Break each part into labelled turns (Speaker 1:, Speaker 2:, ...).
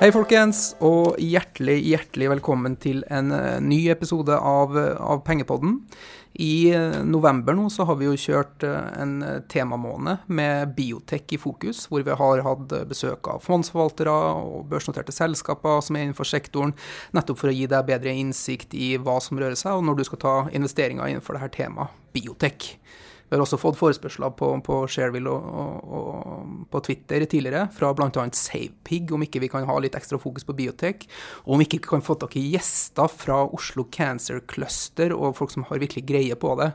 Speaker 1: Hei, folkens, og hjertelig, hjertelig velkommen til en eh, ny episode av, av Pengepodden. I eh, november nå så har vi jo kjørt eh, en temamåned med biotek i fokus, hvor vi har hatt besøk av fondsforvaltere og børsnoterte selskaper som er innenfor sektoren, nettopp for å gi deg bedre innsikt i hva som rører seg, og når du skal ta investeringer innenfor dette temaet biotek. Vi har også fått forespørsler på, på Shareville og, og, og, på Twitter tidligere fra bl.a. SavePig om ikke vi kan ha litt ekstra fokus på biotek, og om ikke vi kan få tak i gjester fra Oslo Cancer Cluster og folk som har virkelig greie på det.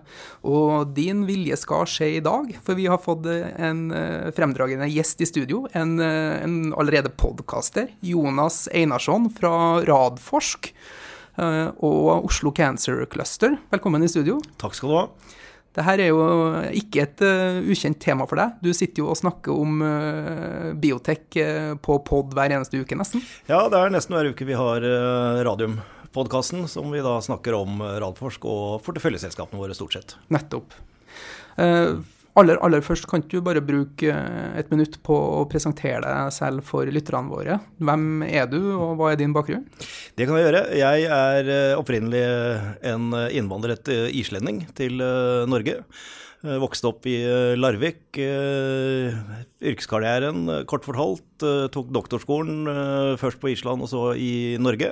Speaker 1: Og din vilje skal skje i dag, for vi har fått en eh, fremdragende gjest i studio. En, eh, en allerede podkaster, Jonas Einarsson fra Radforsk eh, og Oslo Cancer Cluster. Velkommen i studio.
Speaker 2: Takk skal du ha.
Speaker 1: Dette er jo ikke et uh, ukjent tema for deg. Du sitter jo og snakker om uh, biotek uh, på pod hver eneste uke, nesten.
Speaker 2: Ja, det er nesten hver uke vi har uh, Radium-podkasten, som vi da snakker om Radforsk og porteføljeselskapene våre, stort sett.
Speaker 1: Nettopp. Aller, aller først, kan du bare bruke et minutt på å presentere deg selv for lytterne våre? Hvem er du, og hva er din bakgrunn?
Speaker 2: Det kan jeg gjøre. Jeg er opprinnelig en innvandret islending til Norge. Vokste opp i Larvik. Yrkeskarrieren, kort fortalt. Tok doktorskolen først på Island og så i Norge.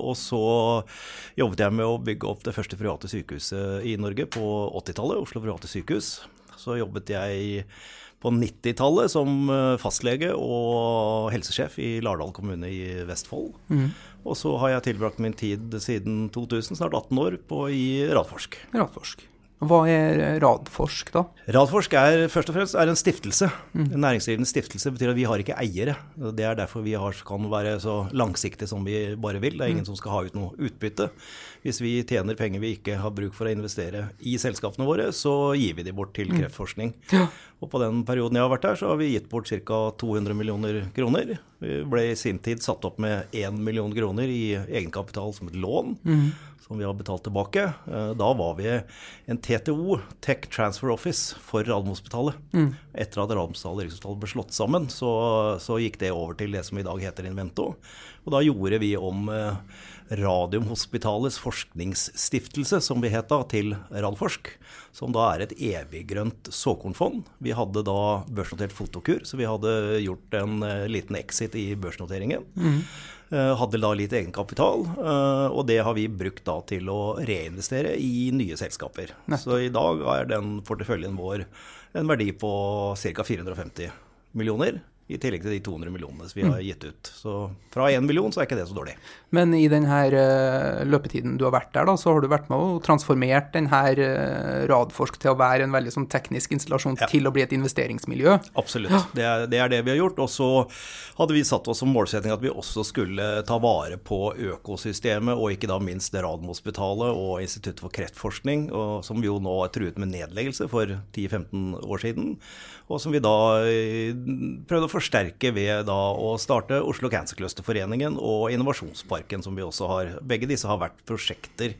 Speaker 2: Og så jobbet jeg med å bygge opp det første private sykehuset i Norge på 80-tallet, Oslo private sykehus. Så jobbet jeg på 90-tallet som fastlege og helsesjef i Lardal kommune i Vestfold. Mm. Og så har jeg tilbrakt min tid siden 2000, snart 18 år, på, i Radforsk.
Speaker 1: Radforsk. Hva er Radforsk, da?
Speaker 2: Radforsk er først og fremst en stiftelse. Mm. En næringsdrivende stiftelse betyr at vi har ikke eiere. Det er derfor vi har, kan være så langsiktige som vi bare vil. Det er ingen mm. som skal ha ut noe utbytte. Hvis vi tjener penger vi ikke har bruk for å investere i selskapene våre, så gir vi de bort til mm. kreftforskning. Ja. Og på den perioden jeg har vært her, så har vi gitt bort ca. 200 millioner kroner. Vi ble i sin tid satt opp med 1 million kroner i egenkapital som et lån. Mm som vi har betalt tilbake. Eh, da var vi en TTO, Tech Transfer Office, for Radiumhospitalet. Mm. Etter at Radiumhospitalet og Rikshospitalet ble slått sammen, så, så, gikk det over til det som i dag heter Invento. Og da gjorde vi om eh, Radiumhospitalets forskningsstiftelse, som vi het da, til Radforsk. Som da er et eviggrønt såkornfond. Vi hadde da børsnotert Fotokur, så vi hadde gjort en eh, liten exit i børsnoteringen. Mm. Eh, hadde da litt egenkapital, eh, og det har vi brukt da til å reinvestere i nye selskaper. Nettopp. Så i dag er den porteføljen vår en verdi på ca. 450 millioner. I tillegg til de 200 millionene som vi har mm. gitt ut. Så fra 1 million så er ikke det så dårlig.
Speaker 1: Men i denne eh, løpetiden du har vært der, da, så har du vært med og transformert denne eh, Radforsk til å være en veldig sånn teknisk installasjon ja. til å bli et investeringsmiljø?
Speaker 2: Absolutt. Ja. Det, er, det, er, det vi har gjort. Og så hadde vi satt oss som målsetting at vi også skulle ta vare på økosystemet, og ikke da minst Radiumhospitalet og Instituttet for kreftforskning, og, som jo nå er truet med nedleggelse for 10-15 år siden. Og som vi da eh, prøvde å forsterke ved da å starte Oslo Cancer Cluster-foreningen og Innovasjonsparken, som vi også har. Begge disse har vært prosjekter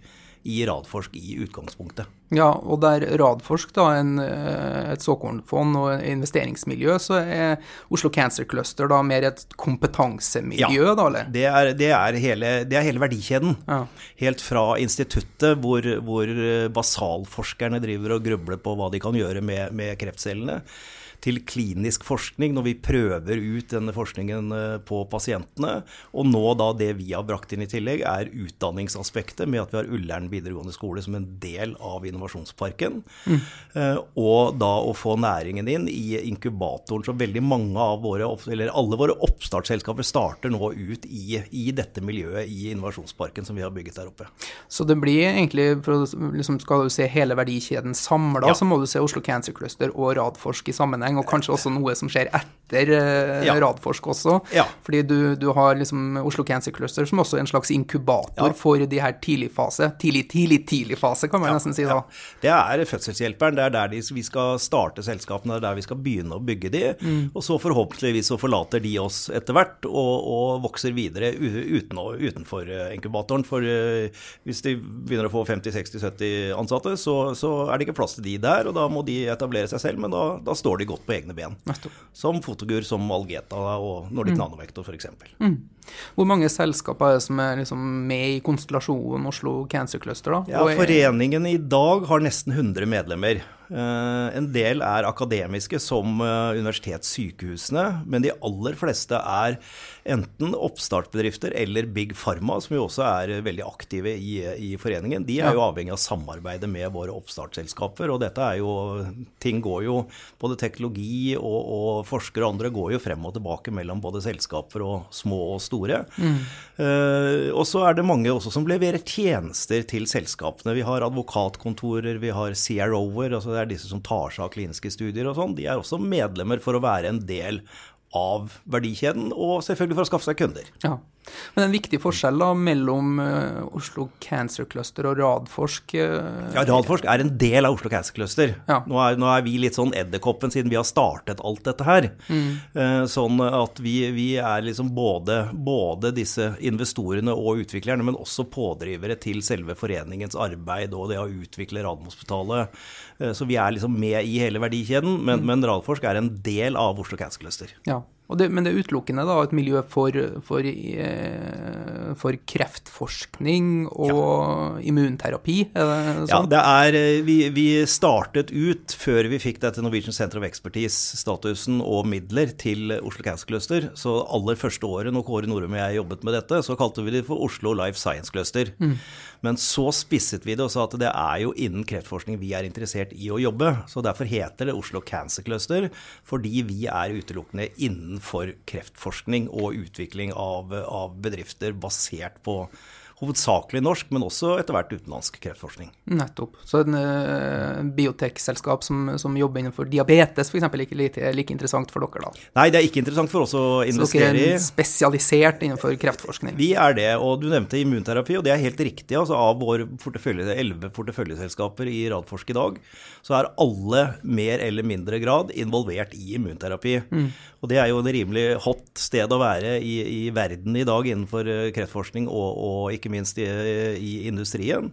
Speaker 2: i Radforsk i utgangspunktet.
Speaker 1: Ja, og der Radforsk da en, eh, et såkornfond og investeringsmiljø, så er Oslo Cancer Cluster da mer et kompetansemiljø, ja, da, eller?
Speaker 2: Det er, det er, hele, det er hele, verdikjeden. Ja. Helt fra instituttet, hvor, hvor basalforskerne driver og grubler på hva de kan gjøre med, med kreftcellene til klinisk forskning, når vi prøver ut denne forskningen eh, på pasientene. Og nå da det vi har brakt inn i tillegg, er utdanningsaspektet med at vi har Ullern videregående skole som en del av innovasjonsparken. Mm. Og da å få næringen inn i inkubatoren. Så veldig mange av våre, eller alle våre oppstartsselskaper starter nå ut i, i dette miljøet i innovasjonsparken som vi har bygget der oppe.
Speaker 1: Så det blir egentlig, for liksom skal du se hele verdikjeden samla, ja. så må du se Oslo Cancer Cluster og Radforsk i sammenheng sammenheng, og kanskje også noe som skjer etter uh, ja. Radforsk også. Ja. Fordi du, du, har liksom Oslo Cancer Cluster som også er en slags inkubator ja. for de her tidligfase, tidlig, tidlig, tidlig fase, kan man nesten si da.
Speaker 2: Det er fødselshjelperen. Det er der de, vi skal starte selskapene, det er der vi skal begynne å bygge de. Mm. Og så forhåpentligvis så forlater de oss etter hvert og, og vokser videre uten, utenfor eh, inkubatoren. For uh, hvis de begynner å få 50-60-70 ansatte, så, så, er det ikke plass til de der, og da må de etablere seg selv, men da, da står de godt på egne ben. Som Fotogur, som Algeta og Nordic mm. Nanovektor f.eks. Mm.
Speaker 1: Hvor mange selskaper er det som er liksom med i konstellasjonen Oslo Cancer Cluster? da?
Speaker 2: Ja, Foreningen i dag har nesten 100 medlemmer. Eh, en del er akademiske, som eh, universitetssykehusene, men de aller fleste er enten oppstartbedrifter eller Big Pharma, som jo også er veldig aktive i, i foreningen. De er jo avhengig av samarbeidet med våre oppstartsselskaper. Og dette er jo Ting går jo Både teknologi og, og forskere og andre går jo frem og tilbake mellom både selskaper og små og store. Mm. Uh, og så er det mange også som leverer tjenester til selskapene. Vi har advokatkontorer, vi har CRO-er. altså det er disse som tar seg av kliniske studier og sånn, de er også medlemmer for å være en del av verdikjeden, og selvfølgelig for å skaffe seg kunder.
Speaker 1: Ja. Men en viktig forskjell da, mellom uh, Oslo Cancer Cluster og Radforsk uh,
Speaker 2: Ja, Radforsk er en del av Oslo Cancer Cluster. Ja. Nå, er, nå, er, vi litt sånn edderkoppen siden vi har startet alt dette her. Mm. Uh, sånn at vi, vi er liksom både, både, disse investorene og utviklerne, men også pådrivere til selve foreningens arbeid og det å utvikle Radiumhospitalet. så vi er liksom med i hele verdikjeden, men, mm. men Radforsk er en del av Oslo Cancer Cluster.
Speaker 1: Ja. Det, men det er utelukkende da, et miljø for, for, eh, for kreftforskning og ja. immunterapi? Er det sånn?
Speaker 2: Ja, det er, eh, vi, vi, startet ut, før vi fikk dette Norwegian Center of Expertise-statusen og midler til Oslo Cancer Cluster, så aller første året når Kåre Norum og jeg jobbet med dette, så kalte vi det for Oslo Life Science Cluster. Mm. Men så spisset vi det og sa at det er jo innen kreftforskning vi er interessert i å jobbe. Så derfor heter det Oslo Cancer Cluster, fordi vi er utelukkende innenfor kreftforskning og utvikling av, av bedrifter basert på hovedsakelig norsk, men også etter hvert utenlandsk kreftforskning.
Speaker 1: Nettopp. Så en uh, biotekselskap som, som, jobber innenfor diabetes f.eks. er ikke like, like, interessant for dere, da?
Speaker 2: Nei, det er ikke interessant for oss å investere i. Så dere
Speaker 1: er spesialisert innenfor kreftforskning?
Speaker 2: Vi er det, og du nevnte immunterapi, og det er helt riktig. altså Av våre portefølje, 11 porteføljeselskaper i Radforsk i dag, så er alle mer eller mindre grad involvert i immunterapi. Mm. Og det er jo en rimelig hot sted å være i, i verden i dag innenfor eh, kreftforskning og, og ikke minst i, i, industrien.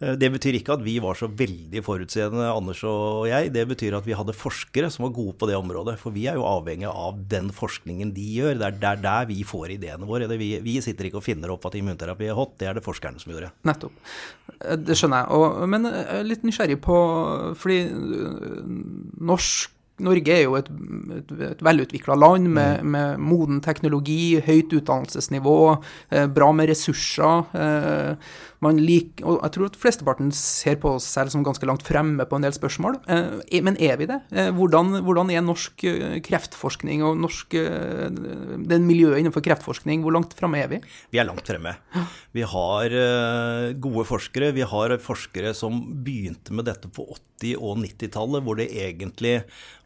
Speaker 2: Eh, det betyr ikke at vi var så veldig forutseende, Anders og jeg. Det betyr at vi hadde forskere som var gode på det området. For vi er jo avhengig av den forskningen de gjør. Det er der, vi får ideene våre. Vi, vi, sitter ikke og finner opp at immunterapi er hot, det er det forskerne som gjør.
Speaker 1: Nettopp. Eh, det skjønner jeg. Og, men jeg er litt nysgjerrig på Fordi norsk Norge er jo et, et, et velutvikla land med, mm. med, moden teknologi, høyt utdannelsesnivå, eh, bra med ressurser. Eh, man liker, og jeg tror at flesteparten ser på seg selv som ganske langt fremme på en del spørsmål. Eh, men er vi det? Eh, hvordan, hvordan, er norsk eh, kreftforskning og norsk, den miljøet innenfor kreftforskning, hvor langt fremme er vi?
Speaker 2: Vi er langt fremme. Vi har gode forskere. Vi har forskere som begynte med dette på 80- og 90-tallet, hvor det egentlig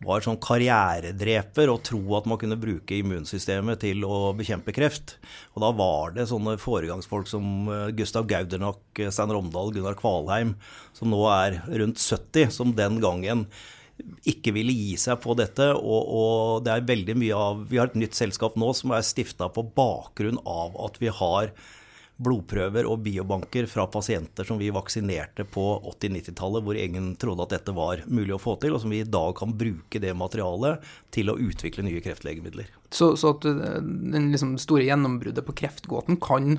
Speaker 2: var sånn karrieredreper å tro at man kunne bruke immunsystemet til å bekjempe kreft. Og da var det sånne foregangsfolk som Gustav Gaudernack, nok Stein Romdal, Gunnar Kvalheim, som nå er rundt 70, som den gangen ikke ville gi seg på dette. Og, og det er veldig mye av Vi har et nytt selskap nå som er stifta på bakgrunn av at vi har blodprøver og biobanker fra pasienter som vi vaksinerte på 80-90-tallet, hvor ingen trodde at dette var mulig å få til, og som vi i dag kan bruke det materialet til å utvikle nye kreftlegemidler.
Speaker 1: Så, så at eh, den liksom store gjennombruddet på kreftgåten kan,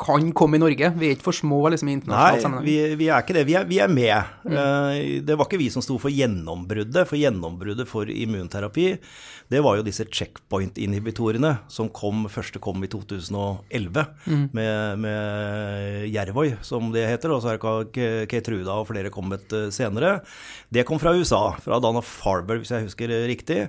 Speaker 1: kan, komme i Norge? Vi er ikke for små liksom, i internasjonal
Speaker 2: sammenheng? Nei, vi, vi, er ikke det. Vi er, vi er med. Mm. Uh, det var ikke vi som sto for gjennombruddet. For gjennombruddet for immunterapi, det var jo disse checkpoint-inhibitorene som kom, første kom i 2011 mm. med, med Jervoy, som det heter. Og så er Keitruda og flere kommet eh, senere. Det kom fra USA, fra Dana Farber, hvis jeg husker riktig.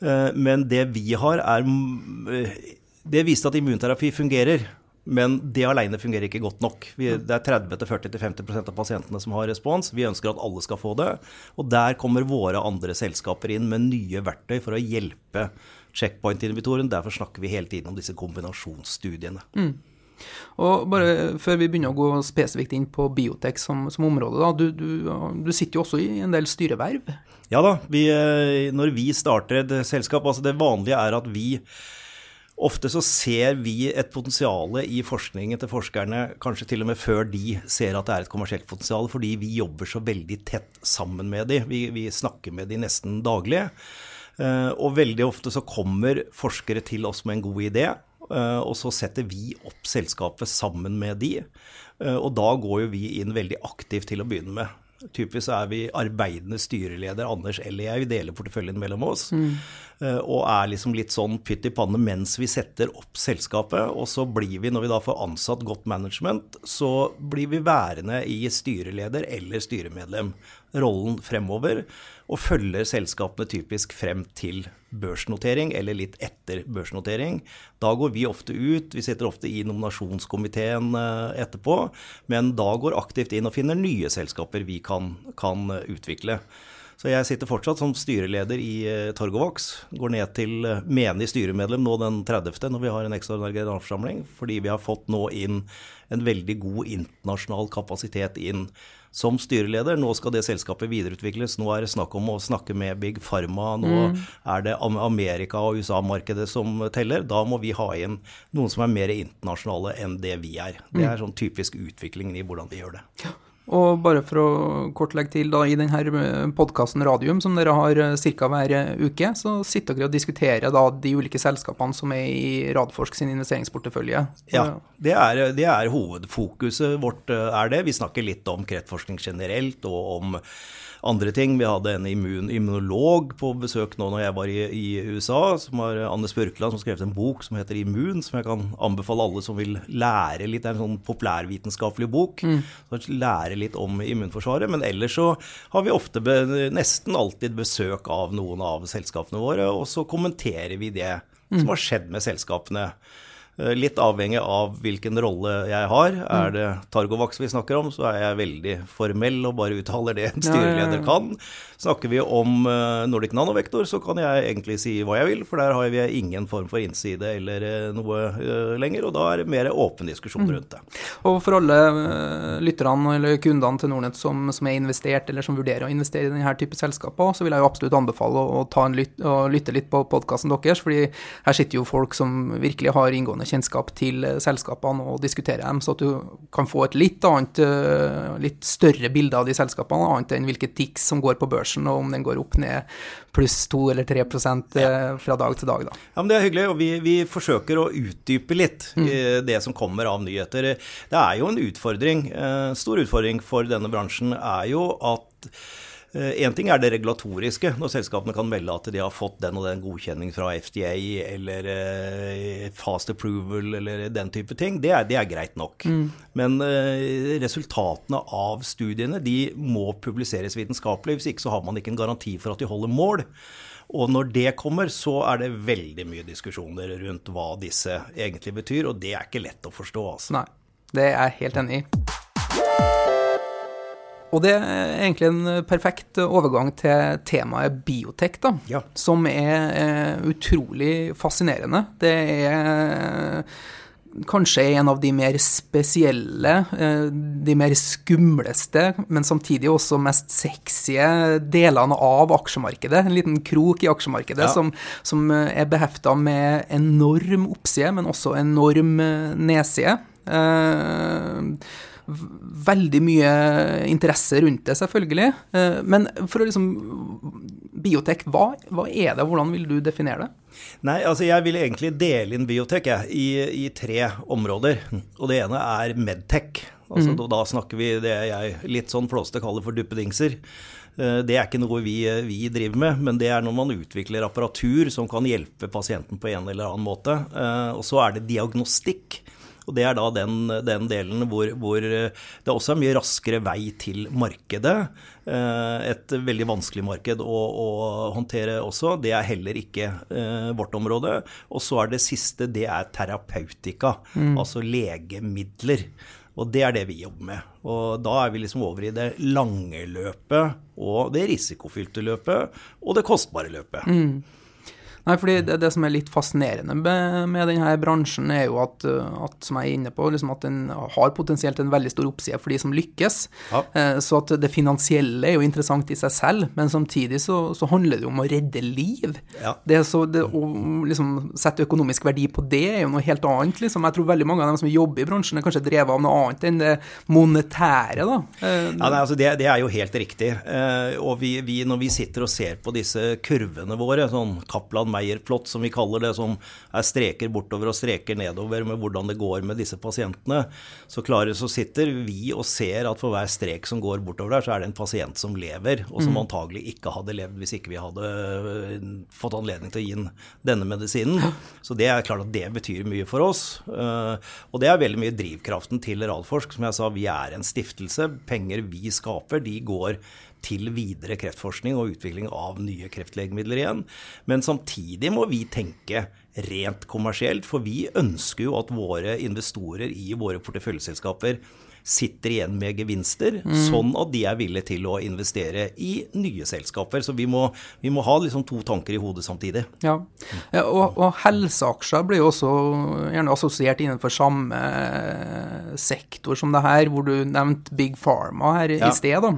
Speaker 2: Eh, men det vi har, er eh, Det viste at immunterapi fungerer. Men det alene fungerer ikke godt nok. Vi, det er 30-40-50% av pasientene som har respons. Vi ønsker at alle skal få det. Og der kommer våre andre selskaper inn med nye verktøy for å hjelpe checkpoint-inhibitoren. Derfor snakker vi hele tiden om disse kombinasjonsstudiene. Mm.
Speaker 1: Og bare før vi begynner å gå spesifikt inn på biotek som, som område, da. Du, du, du, sitter jo også i en del styreverv?
Speaker 2: Ja da. Vi, eh, når vi starter et selskap, altså det vanlige er at vi Ofte så ser vi et potensial i forskningen til forskerne kanskje til og med før de ser at det er et kommersielt potensial, fordi vi jobber så veldig tett sammen med de. Vi, vi snakker med de nesten daglig. Eh, og veldig ofte så kommer forskere til oss med en god idé, og så setter vi opp selskapet sammen med de. Eh, og da går jo vi inn veldig aktivt til å begynne med. Typisk er vi arbeidende styreleder, Anders eller jeg, vi deler porteføljen mellom oss. Mm. Og er liksom litt sånn pytt i panne mens vi setter opp selskapet. Og så blir vi, når vi da får ansatt godt management, så blir vi værende i styreleder eller styremedlem. Rollen fremover og følger selskapene typisk frem til børsnotering, eller litt etter børsnotering. Da går vi ofte ut, vi sitter ofte i nominasjonskomiteen eh, etterpå, men da går aktivt inn og finner nye selskaper vi kan, kan utvikle. Så jeg sitter fortsatt som styreleder i eh, Torgovox. Går ned til eh, menig styremedlem nå den 30. når vi har en ekstraordinær generalforsamling, fordi vi har fått nå inn en veldig god internasjonal kapasitet inn som styreleder. Nå skal det selskapet videreutvikles. Nå er det snakk om å snakke med Big Pharma. Nå mm. er det Amerika- og USA-markedet som teller. Da må vi ha inn noen som er mer internasjonale enn det vi er. Det mm. er sånn typisk utviklingen i hvordan vi gjør det.
Speaker 1: Og bare for å kort legge til, da, i denne eh, podkasten Radium, som dere har eh, ca. hver eh, uke, så sitter dere og diskuterer da de ulike selskapene som er i Radforsk sin investeringsportefølje.
Speaker 2: Ja, det er, det er hovedfokuset vårt, er det. Vi snakker litt om kreftforskning generelt, og om andre ting. Vi hadde en immun, immunolog på besøk nå når jeg var i, i USA, som var Anne Spørkland, som skrev en bok som heter Immun, som jeg kan anbefale alle som vil lære litt. Det er en sånn populærvitenskapelig bok. Mm. lære litt om immunforsvaret. Men ellers så har vi ofte, be, nesten alltid besøk av noen av selskapene våre, og så kommenterer vi det mm. som har skjedd med selskapene. Eh, litt avhengig av hvilken rolle jeg har. Er det Targovax vi snakker om, så er jeg veldig formell og bare uttaler det en styreleder kan. Snakker vi om eh, Nordic Nanovektor, så kan jeg egentlig si hva jeg vil, for der har vi ingen form for innside eller eh, noe lenger, og da er det mer åpen diskusjon mm. rundt det.
Speaker 1: Og for alle lytterne eller kundene til Nordnett som, som, er investert, eller som vurderer å investere i denne type selskaper, så vil jeg jo absolutt anbefale å, å ta en lytt, og lytte litt på podkasten deres, fordi her sitter jo folk som virkelig har inngående kjennskap til selskapene og diskuterer dem, så at du kan få et litt annet, litt større bilde av de selskapene, annet enn hvilke tics som går på børs børsen, og om den går opp ned pluss 2 eller 3 ja. Eh, fra dag til dag. Da.
Speaker 2: Ja, men Det er hyggelig, og vi, vi forsøker å utdype litt mm. det som kommer av nyheter. Det er jo en utfordring, en eh, stor utfordring for denne bransjen er jo at Én eh, ting er det regulatoriske, når selskapene kan melde at de har fått den og den godkjenning fra FDA eller eh, fast approval eller den type ting. Det er, det er greit nok. Mm. Men eh, resultatene av studiene de må publiseres vitenskapelig. Hvis ikke så har man ikke en garanti for at de holder mål. Og når det kommer, så er det veldig mye diskusjoner rundt hva disse egentlig betyr, og det er ikke lett å forstå. Altså.
Speaker 1: Nei, det er jeg helt enig i. Og det er egentlig en perfekt overgang til temaet biotek, da, ja. som er eh, utrolig fascinerende. Det er kanskje en av de mer spesielle, eh, de mer skumleste, men samtidig også mest sexy delene av aksjemarkedet. En liten krok i aksjemarkedet ja. som, som, er behefta med enorm oppside, men også enorm nedside. Eh, veldig mye interesse rundt det, selvfølgelig. Eh, men for å liksom Biotek, hva, hva er det? Hvordan vil du definere det?
Speaker 2: Nei, altså jeg vil egentlig dele inn biotek jeg, i, i, tre områder. Og det ene er medtech. Altså, mm. da, da, snakker vi det jeg litt sånn flåste kaller for duppedingser. Eh, det er ikke noe vi, vi, driver med, men det er når man utvikler apparatur som kan hjelpe pasienten på en eller annen måte. Eh, og så er det diagnostikk. Og Det er da den, den delen hvor, hvor, det også er mye raskere vei til markedet. Eh, et veldig vanskelig marked å, å håndtere også. Det er heller ikke eh, vårt område. Og så er det siste, det er terapeutika, mm. altså legemidler. Og det er det vi jobber med. Og da er vi liksom over i det lange løpet og det risikofylte løpet og det kostbare løpet. Mm.
Speaker 1: Nei, fordi det, det, som er litt fascinerende med, med denne bransjen, er jo at, at, som jeg er inne på, liksom at den har potensielt en veldig stor oppside for de som lykkes. Ja. Eh, så at det finansielle er jo interessant i seg selv, men samtidig så, så handler det jo om å redde liv. Ja. Det, så det, å liksom, sette økonomisk verdi på det er jo noe helt annet. Liksom. Jeg tror veldig mange av dem som jobber i bransjen, er kanskje drevet av noe annet enn det monetære. da.
Speaker 2: Eh, ja, nei, altså det, det, er jo helt riktig. Eh, og vi, vi, når vi sitter og ser på disse kurvene våre, sånn Kaplan Meyer-plott som vi kaller det, som er streker bortover og streker nedover med hvordan det går med disse pasientene, så klarer så sitter vi og ser at for hver strek som går bortover der, så er det en pasient som lever, og som mm. antagelig ikke hadde levd hvis ikke vi hadde øh, fått anledning til å gi denne medisinen. Så det er klart at det betyr mye for oss. Øh, og det er veldig mye drivkraften til Radforsk. Som jeg sa, vi er en stiftelse. Penger vi skaper, de går til videre kreftforskning og utvikling av nye kreftlegemidler igjen. Men samtidig må vi tenke rent kommersielt, for vi ønsker jo at våre investorer i våre porteføljeselskaper sitter igjen med gevinster, mm. sånn at de er villige til å investere i nye selskaper. Så vi må, vi må ha liksom to tanker i hodet samtidig.
Speaker 1: Ja, ja og, og, helseaksjer blir jo også gjerne assosiert innenfor samme sektor som det her, hvor du nevnte Big Pharma her ja. i sted. Da.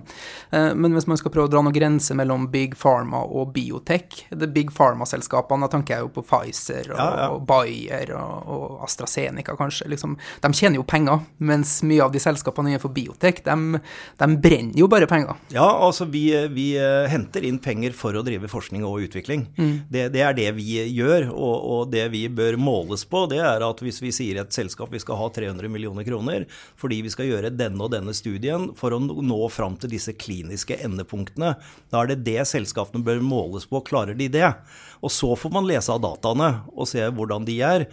Speaker 1: Eh, men hvis man skal prøve å dra noen grenser mellom Big Pharma og biotech, det Big Pharma-selskapene, da tenker jeg jo på Pfizer og, ja, og Bayer og, og, AstraZeneca kanskje, liksom, de tjener jo penger, mens mye av de selskapene selskapene innenfor biotek, de, de, brenner jo bare penger.
Speaker 2: Ja, altså vi, vi, eh, henter inn penger for å drive forskning og utvikling. Mm. Det, det, er det vi gjør, og, og, det vi bør måles på, det er at hvis vi sier et selskap vi skal ha 300 millioner kroner fordi vi skal gjøre denne og denne studien for å nå fram til disse kliniske endepunktene, da er det det selskapene bør måles på. Klarer de det? Og så får man lese av dataene og se hvordan de er.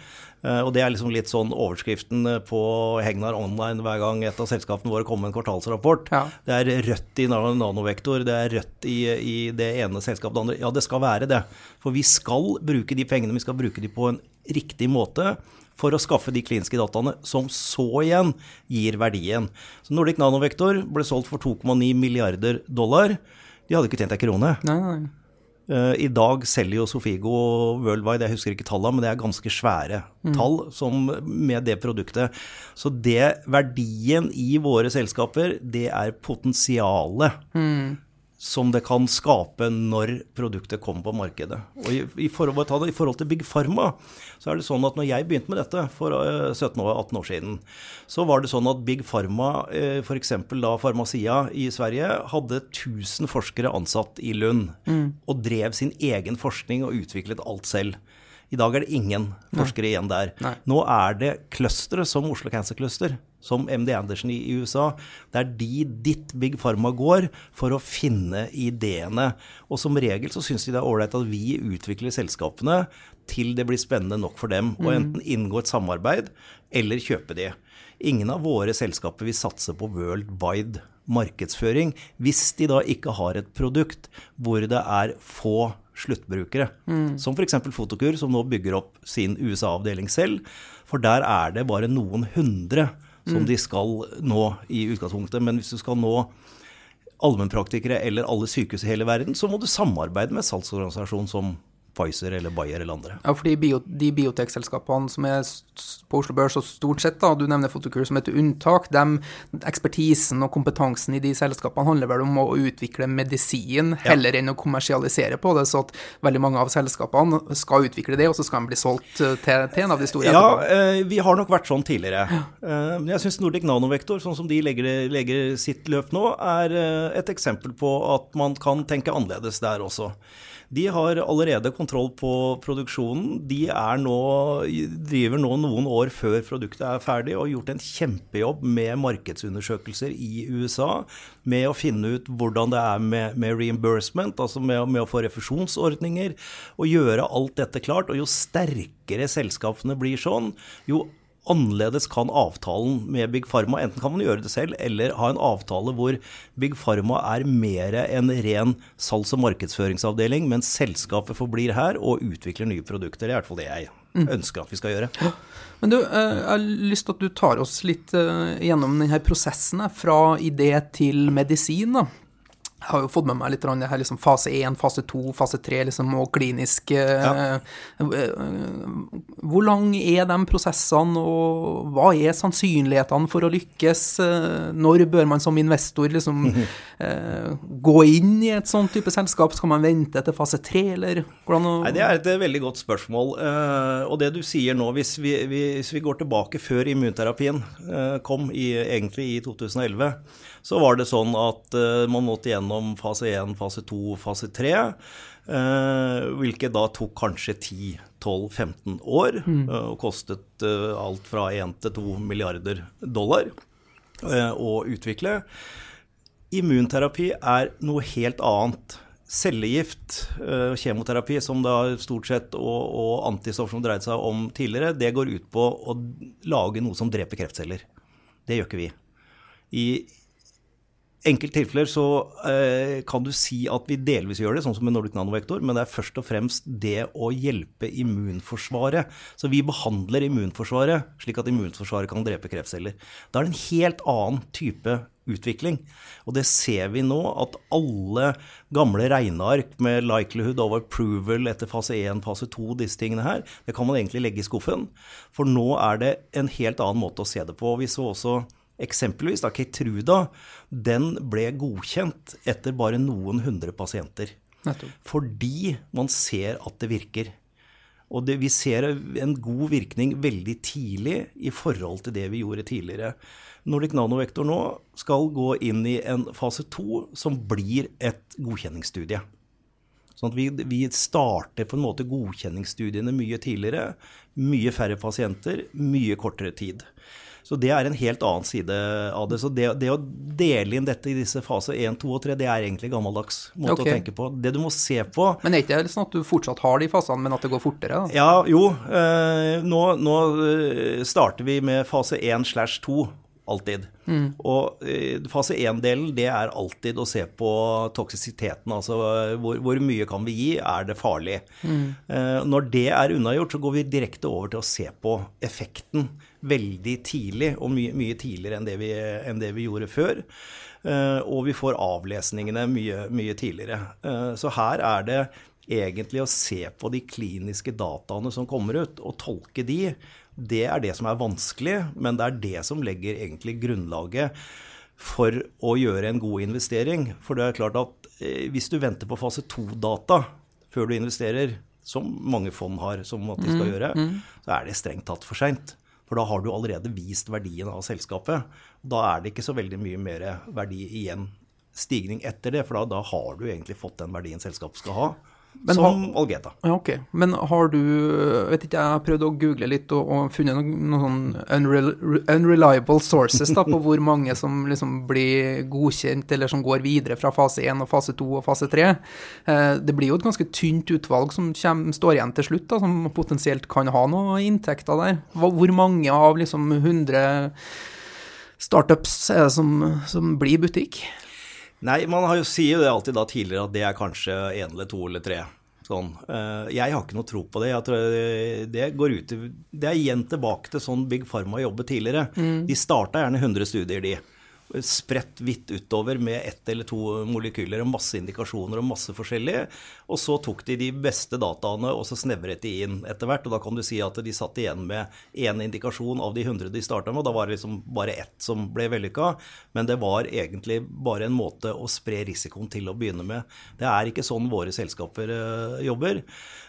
Speaker 2: Eh, og det er liksom litt sånn overskriften eh, på Hegnar Online hver gang et av selskapene våre kommer med en kvartalsrapport. Ja. Det er rødt i nanovektor, det er rødt i, i det ene selskapet det andre. Ja, det skal være det. For vi skal bruke de pengene, vi skal bruke de på en riktig måte for å skaffe de kliniske dataene, som så igjen gir verdien. Så Nordic Nanovektor ble solgt for 2,9 milliarder dollar. De hadde ikke tjent ei krone. Nei, nei. Eh, I dag selger jo Sofigo worldwide, jeg husker ikke tallene, men det er ganske svære mm. tall som, med det produktet. Så det verdien i våre selskaper, det er potensialet. Mm som det kan skape når produktet kommer på markedet. Og i, i, forhold, i, forhold, til Big Pharma, så er det sånn at når jeg begynte med dette for 17-18 eh, år siden, så var det sånn at Big Pharma, eh, f.eks. da Farmacia i Sverige, hadde 1000 forskere ansatt i Lund. Mm. Og drev sin egen forskning og utviklet alt selv. I dag er det ingen forskere Nei. igjen der. Nei. Nå er det clusteret som Oslo Cancer Cluster som MD Anderson i USA. Det er de ditt Big Pharma går for å finne ideene. Og som regel så syns de det er ålreit at vi utvikler selskapene til det blir spennende nok for dem. Og mm. enten inngå et samarbeid eller kjøpe de. Ingen av våre selskaper vil satse på worldwide markedsføring hvis de da ikke har et produkt hvor det er få sluttbrukere. Mm. Som f.eks. Fotokur, som nå bygger opp sin USA-avdeling selv. For der er det bare noen hundre som mm. de skal nå i utgangspunktet. Men hvis du skal nå allmennpraktikere eller alle sykehus i hele verden, så må du samarbeide med salgsorganisasjonen som Pfizer eller Bayer eller andre.
Speaker 1: Ja, fordi bio, de biotekselskapene som er på Oslo Børs, og stort sett, da, du nevner Fotokur som et unntak, de, ekspertisen og kompetansen i de selskapene handler vel om å utvikle medisin heller ja. enn å kommersialisere på det. Så at veldig mange av selskapene skal utvikle det, og så skal de bli solgt til, til en av de store
Speaker 2: Ja, etterpå. vi har nok vært sånn tidligere. Men jeg syns Nordic Nanovektor, sånn som de legger, legger sitt løp nå, er eh, et eksempel på at man kan tenke annerledes der også. De har allerede kontroll på produksjonen. De nå, driver nå noen år før produktet er ferdig og har gjort en kjempejobb med markedsundersøkelser i USA. Med å finne ut hvordan det er med, med reimbursement, altså med, med å få refusjonsordninger. Og gjøre alt dette klart. Og jo sterkere selskapene blir sånn, jo annerledes kan avtalen med Big Pharma Enten kan man gjøre det selv, eller ha en avtale hvor Big Pharma er mer en ren salgs- og markedsføringsavdeling, mens selskapet forblir her og utvikler nye produkter. Det er i hvert fall det jeg mm. ønsker at vi skal gjøre.
Speaker 1: Men du, eh, jeg har lyst til at du tar oss litt eh, gjennom denne prosessen fra idé til medisin. da. Jeg har jo fått med meg litt det her liksom fase 1, fase 2, fase 3 liksom, og klinisk ja. Hvor lang er de prosessene, og hva er sannsynlighetene for å lykkes? Når bør man som investor liksom gå inn i et sånt type selskap? Skal man vente til fase 3, eller hvordan
Speaker 2: Nei, Det er et veldig godt spørsmål. Og det du sier nå, hvis vi, hvis vi går tilbake før immunterapien kom, i, egentlig i 2011 så var det sånn at uh, man måtte gjennom fase 1, fase 2, fase 3. Uh, eh, hvilket da tok kanskje 10-12-15 år mm. uh, og kostet alt fra 1 til 2 milliarder dollar å utvikle. Immunterapi er noe helt annet. Cellegift, kjemoterapi, som da stort sett, og, og antistoff som dreide seg om tidligere, det går ut på å lage noe som dreper kreftceller. Det gjør ikke vi. I enkelte tilfeller så eh, kan du si at vi delvis gjør det, sånn som med Nordic Nanovektor, men det er først og fremst det å hjelpe immunforsvaret. Så vi behandler immunforsvaret slik at immunforsvaret kan drepe kreftceller. Da er det en helt annen type utvikling. Og det ser vi nå, at alle gamle regneark med likelihood of approval etter fase 1, fase 2, disse tingene her, det kan man egentlig legge i skuffen. For nå er det en helt annen måte å se det på. Vi så også Eksempelvis da Keytruda, den ble godkjent etter bare noen hundre pasienter. Nettopp. Fordi man ser at det virker. Og det, vi ser en god virkning veldig tidlig i forhold til det vi gjorde tidligere. Nordic Nanovektor nå skal gå inn i en fase to som blir et godkjenningsstudie. Sånn at vi, vi, starter på en måte godkjenningsstudiene mye tidligere. Mye færre pasienter, mye kortere tid. Så det er en helt annen side av det. Så det, det å dele inn dette i disse faser 1, 2 og 3, det er egentlig gammeldags måte okay. å tenke på. Det du må se på
Speaker 1: Men er ikke det sånn at du fortsatt har de fasene, men at det går fortere? Da?
Speaker 2: Ja, jo. Eh, nå, nå, eh, starter vi med fase 1 slash 2 alltid. Mm. Og eh, fase 1-delen, det er alltid å se på toksisiteten. Altså hvor, hvor, mye kan vi gi, er det farlig? Mm. Eh, når det er unnagjort, så går vi direkte over til å se på effekten veldig tidlig, og mye, mye tidligere enn det, vi, enn det, vi, gjorde før. Eh, og vi får avlesningene mye, mye tidligere. Eh, så her er det egentlig å se på de kliniske dataene som kommer ut, og tolke de. Det er det som er vanskelig, men det er det som legger egentlig grunnlaget for å gjøre en god investering. For det er klart at eh, hvis du venter på fase 2-data før du investerer, som mange fond har som at de skal mm, gjøre, mm. så er det strengt tatt for seint. For da har du allerede vist verdien av selskapet. Da er det ikke så veldig mye mer verdi igjen stigning etter det, for da, da har du egentlig fått den verdien selskapet skal ha. Men som har, Algeta.
Speaker 1: Ja, ok. Men har du vet ikke, Jeg har prøvd å google litt og, og funnet noen, noen sånn unrel, unreliable sources da, på hvor mange som liksom blir godkjent, eller som går videre fra fase 1 og fase 2 og fase 3. Eh, det blir jo et ganske tynt utvalg som kommer, står igjen til slutt, da, som potensielt kan ha noen inntekter der. Hvor mange av liksom 100 startups er det som, som blir butikk?
Speaker 2: Nei, man har jo, sier jo det alltid da tidligere at det er kanskje én eller to eller tre. Sånn. Eh, jeg har ikke noe tro på det. det går ut Det er igjen tilbake til sånn Big Pharma jobbet tidligere. Mm. De starta gjerne 100 studier, de spredt vidt utover med ett eller to molekyler og masse indikasjoner og masse forskjellig. Og så tok de de beste dataene og så snevret de inn etter hvert. Og da kan du si at de satt igjen med én indikasjon av de 100 de starta med. Og da var det liksom bare ett som ble vellykka. Men det var egentlig bare en måte å spre risikoen til å begynne med. Det er ikke sånn våre selskaper eh, jobber.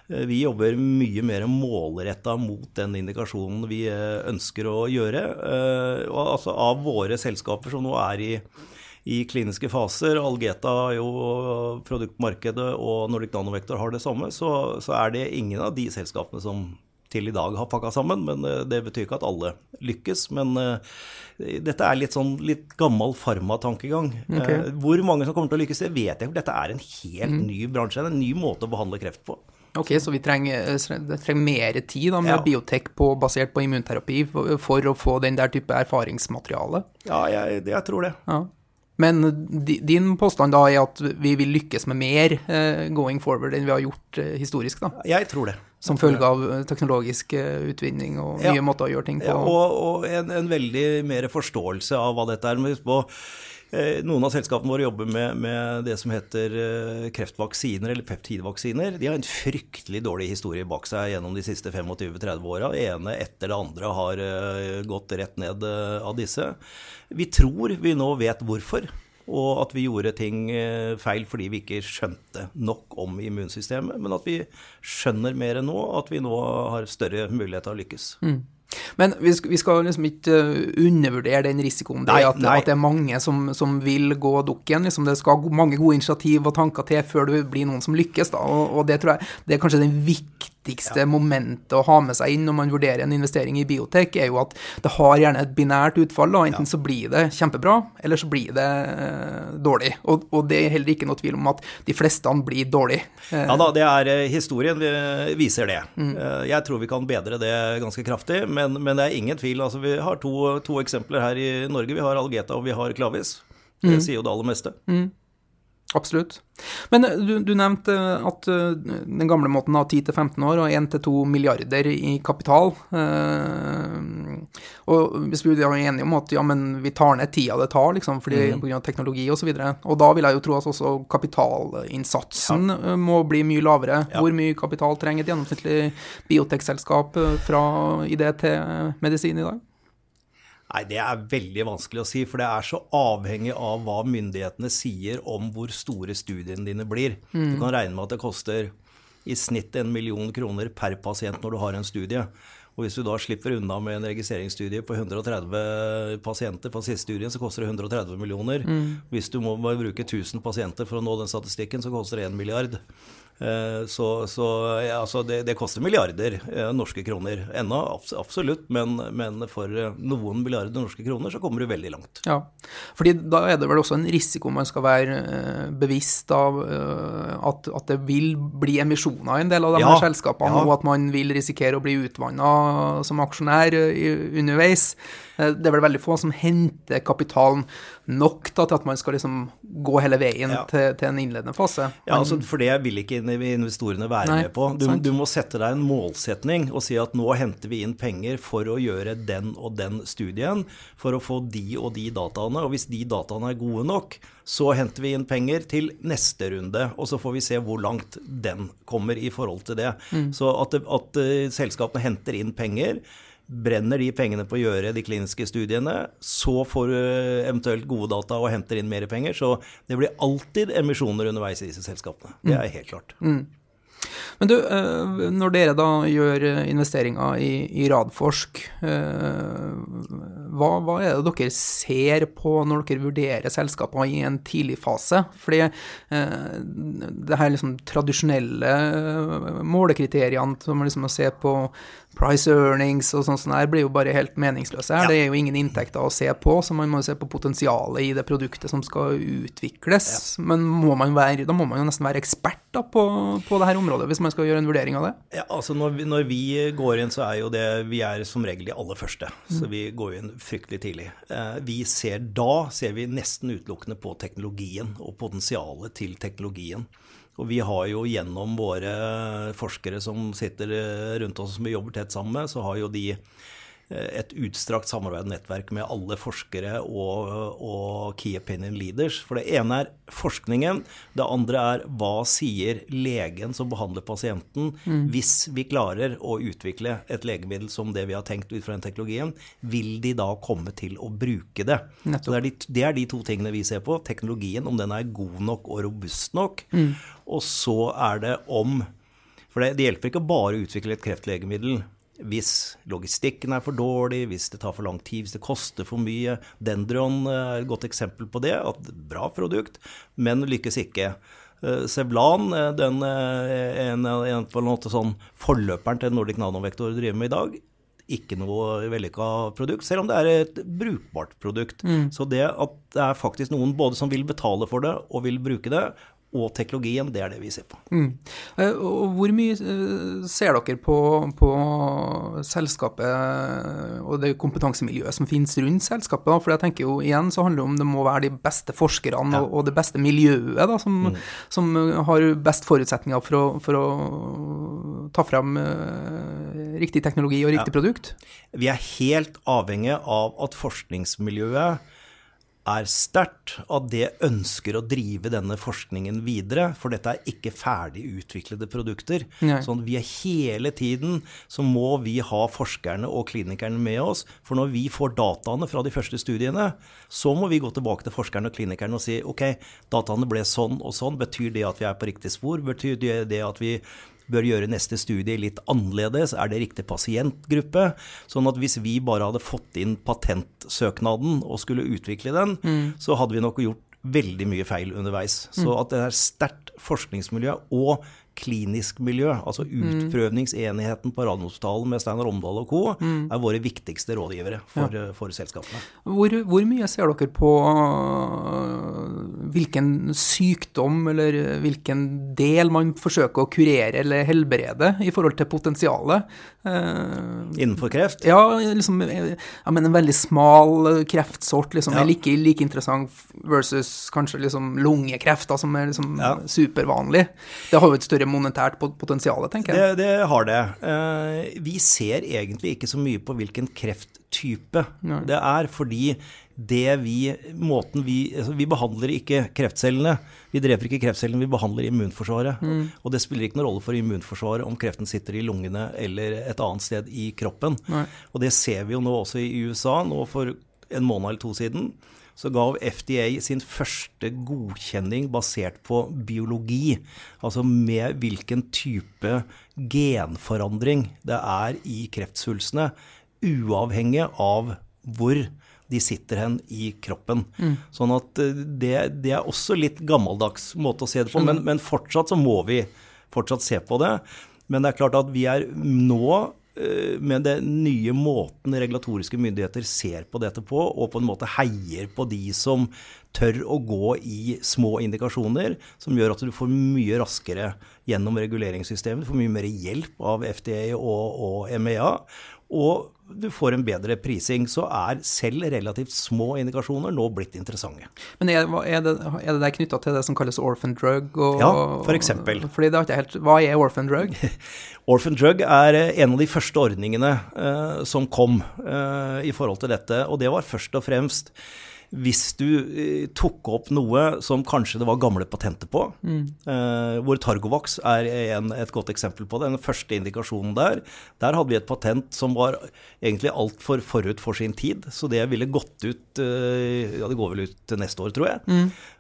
Speaker 2: Eh, vi jobber mye mer målretta mot den indikasjonen vi eh, ønsker å gjøre. Eh, altså av våre selskaper som nå er i, i kliniske faser, Algeta jo produktmarkedet og Nordic Nanovektor har det samme, så, så, er det ingen av de selskapene som til i dag har pakka sammen. Men det betyr ikke at alle lykkes. Men dette er litt sånn litt gammel farmatankegang. Okay. Hvor mange som kommer til å lykkes, det vet jeg for Dette er en helt mm. ny bransje. En ny måte å behandle kreft på.
Speaker 1: Ok, Så vi trenger, eh, trenger mer tid da, med ja. biotek på, basert på immunterapi for, for, å få den der type erfaringsmateriale?
Speaker 2: Ja, jeg, jeg tror det. Ja.
Speaker 1: Men din påstand da er at vi vil lykkes med mer uh, going forward enn vi har gjort historisk? da?
Speaker 2: Jeg tror det.
Speaker 1: Som følge av teknologisk utvinning og nye måter å gjøre ting på?
Speaker 2: Ja, og, og en, en, veldig mer forståelse av hva dette er. Men på Eh, noen av selskapene våre jobber med, med, det som heter eh, kreftvaksiner eller peptidvaksiner. De har en fryktelig dårlig historie bak seg gjennom de siste 25-30 åra. Det ene etter det andre har eh, gått rett ned av disse. Vi tror vi nå vet hvorfor. Og at vi gjorde ting feil fordi vi ikke skjønte nok om immunsystemet. Men at vi skjønner mer nå, at vi nå har større mulighet til å lykkes. Mm.
Speaker 1: Men vi skal, vi skal, liksom ikke uh, undervurdere den risikoen det er at, at, det er mange som, som vil gå dukken. Liksom det skal mange gode initiativ og tanker til før det blir noen som lykkes. Og, og det tror jeg det er kanskje den viktigste viktigste ja. momentet å ha med seg inn når man vurderer en investering i biotek, er jo at det har gjerne et binært utfall. Da. Enten ja. så blir det kjempebra, eller så blir det eh, dårlig. Og, og, det er heller ikke noe tvil om at de fleste blir dårlig.
Speaker 2: ja da, det er uh, historien viser det. Mm. Uh, jeg tror vi kan bedre det ganske kraftig, men, men det er ingen tvil. Altså, vi har to, to, eksempler her i Norge. Vi har Algeta og vi har Klavis. Det mm. sier jo det aller meste. Mm.
Speaker 1: Absolutt. Men eh, du, du, nevnte at uh, den gamle måten av 10-15 år og 1-2 milliarder i kapital. Og hvis vi er enige om at ja, men vi tar ned tida det tar, liksom, fordi mm. pga. teknologi osv. Og, så og da vil jeg jo tro at også kapitalinnsatsen ja. må bli mye lavere. Ja. Hvor mye kapital trenger et gjennomsnittlig biotekselskap fra idé til medisin i dag?
Speaker 2: Nei, Det er veldig vanskelig å si, for det er så avhengig av hva myndighetene sier om hvor store studiene dine blir. Mm. Du kan regne med at det koster i snitt en million kroner per pasient når du har en studie. Og hvis du da slipper unna med en registreringsstudie på 130 pasienter på siste studien, så koster det 130 millioner. Mm. Hvis du må bruke 1000 pasienter for å nå den statistikken, så koster det 1 milliard. Eh, så, så ja, altså det, det, koster milliarder eh, norske kroner ennå, absolutt. Men, men, for eh, noen milliarder norske kroner så kommer du veldig langt.
Speaker 1: Ja, fordi da er det vel også en risiko man skal være bevisst av at, at det vil bli emisjoner i en del av de ja, her selskapene, ja. og at man vil risikere å bli utvanna som aksjonær underveis. Det er vel veldig få som henter kapitalen nok da, til at man skal liksom gå hele veien ja. til, til, en innledende fase.
Speaker 2: Ja, altså, For det vil ikke investorene være Nei, med på. Du, du, må sette deg en målsetning og si at nå henter vi inn penger for å gjøre den og den studien, for å få de og de dataene. Og hvis de dataene er gode nok, så henter vi inn penger til neste runde. Og så får vi se hvor langt den kommer i forhold til det. Mm. Så at, at uh, selskapene henter inn penger brenner de pengene på å gjøre de kliniske studiene, så får du eventuelt gode data og henter inn mer penger. Så det blir alltid emisjoner underveis i disse selskapene. Det mm. er helt klart. Mm.
Speaker 1: Men du, eh, når dere da gjør investeringer i, i Radforsk, eh, hva, hva, er det dere ser på når dere vurderer selskaper i en tidlig fase? Fordi eh, det her liksom tradisjonelle målekriteriene som liksom å se på price earnings og her blir jo bare helt meningsløse her. Ja. Det er jo ingen inntekter å se på, så man må jo se på potensialet i det produktet som skal utvikles. Ja. Men må være, da må man jo nesten være ekspert da, på, på det her området hvis man skal gjøre en vurdering av det?
Speaker 2: Ja, altså når vi, når vi går inn, så er jo det Vi er som regel de aller første, mm. så vi går inn fryktelig tidlig. Eh, vi ser da ser vi nesten utelukkende på teknologien og potensialet til teknologien. Og vi har jo gjennom våre forskere som sitter eh, rundt oss, som vi jobber tett sammen med, så har jo de et utstrakt samarbeidende nettverk med alle forskere og, og, key opinion leaders. For det ene er forskningen. Det andre er hva sier legen som behandler pasienten, mm. hvis vi klarer å utvikle et legemiddel som det vi har tenkt ut fra den teknologien, vil de da komme til å bruke det? Det er, de, det er, de, to tingene vi ser på. Teknologien, om den er god nok og robust nok. Mm. Og så er det om For det, det hjelper ikke bare å utvikle et kreftlegemiddel hvis logistikken er for dårlig, hvis det tar for lang tid, hvis det koster for mye. Dendron er et godt eksempel på det. at Bra produkt, men lykkes ikke. Eh, Sevlan, eh, den en, en, på en sånn forløperen til Nordic Nanovektor driver med i dag. Ikke noe vellykka produkt, selv om det er et brukbart produkt. Mm. Så det at det er faktisk noen både som vil betale for det og vil bruke det, og teknologien, det er det vi ser på. Mm.
Speaker 1: Eh, hvor mye eh, ser dere på, på, selskapet og det kompetansemiljøet som finnes rundt selskapet? For jeg tenker jo igjen så handler det om det må være de beste forskerne ja. og, det beste miljøet da, som, mm. som, har best forutsetninger for å, for å ta frem riktig teknologi og riktig ja. produkt.
Speaker 2: Vi er helt avhengig av at forskningsmiljøet er sterkt, at det ønsker å drive denne forskningen videre. For dette er ikke ferdig utviklede produkter.
Speaker 1: Nei.
Speaker 2: Sånn vi er hele tiden så må vi ha forskerne og klinikerne med oss. For når vi får dataene fra de første studiene, så må vi gå tilbake til forskerne og klinikerne og si ok, dataene ble sånn og sånn. Betyr det at vi er på riktig spor? Betyr det det at vi bør gjøre neste studie litt annerledes? Er det riktig pasientgruppe? Sånn at hvis vi bare hadde fått inn patentsøknaden og skulle utvikle den, så hadde vi nok gjort veldig mye feil underveis. Så at det er sterkt forskningsmiljø og klinisk miljø, altså utprøvningsenheten på Radiumhospitalet med Steinar Omdal og co., er våre viktigste rådgivere for, for selskapene.
Speaker 1: Hvor, hvor mye ser dere på øh, hvilken sykdom eller hvilken del man forsøker å kurere eller helbrede i forhold til potensialet? Eh,
Speaker 2: Innenfor kreft?
Speaker 1: ja, liksom, jeg mener en veldig smal kreftsort liksom,
Speaker 2: Ja.
Speaker 1: er like, like interessant versus kanskje liksom lungekreft, da, som er liksom
Speaker 2: Ja.
Speaker 1: supervanlig. Det har jo et større monetært pot- potensial, tenker jeg.
Speaker 2: Det, det har det. Eh, vi ser egentlig ikke så mye på hvilken krefttype
Speaker 1: Nei.
Speaker 2: det er, fordi det vi Måten vi altså Vi behandler ikke kreftcellene. Vi dreper ikke kreftcellene, vi behandler immunforsvaret.
Speaker 1: Mm.
Speaker 2: Og det spiller ikke noen rolle for immunforsvaret om kreften sitter i lungene eller et annet sted i kroppen.
Speaker 1: Nei.
Speaker 2: Og det ser vi jo nå også i USA. Nå for en måned eller to siden så gav FDA sin første godkjenning basert på biologi. Altså med hvilken type genforandring det er i kreftsvulstene, uavhengig av hvor de sitter hen i kroppen. Sånn at eh, det, det er også litt gammeldags måte å se det på, men, men fortsatt så må vi fortsatt se på det. Men det er klart at vi er nå med den nye måten regulatoriske myndigheter ser på dette på, og på en måte heier på de som tør å gå i små indikasjoner, som gjør at du får mye raskere gjennom reguleringssystemet, du får mye mer hjelp av FDA og, og MEA, og du får en bedre prising. Så er selv relativt små indikasjoner nå blitt interessante.
Speaker 1: Men er, er, det, er det der knytta til det som kalles orphan drug? Og,
Speaker 2: Ja, for eksempel.
Speaker 1: Fordi det har ikke helt, Hva er orphan drug?
Speaker 2: Orphan drug er eh, en av de første ordningene eh, som kom eh, i forhold til dette. Og det var først og fremst hvis du eh, tok opp noe som kanskje det var gamle patenter på, eh, hvor Targovax er en, et godt eksempel på det, den første indikasjonen der, der hadde vi et patent som var egentlig altfor forut for sin tid, så det ville gått ut eh, Ja, det går vel ut til neste år, tror jeg.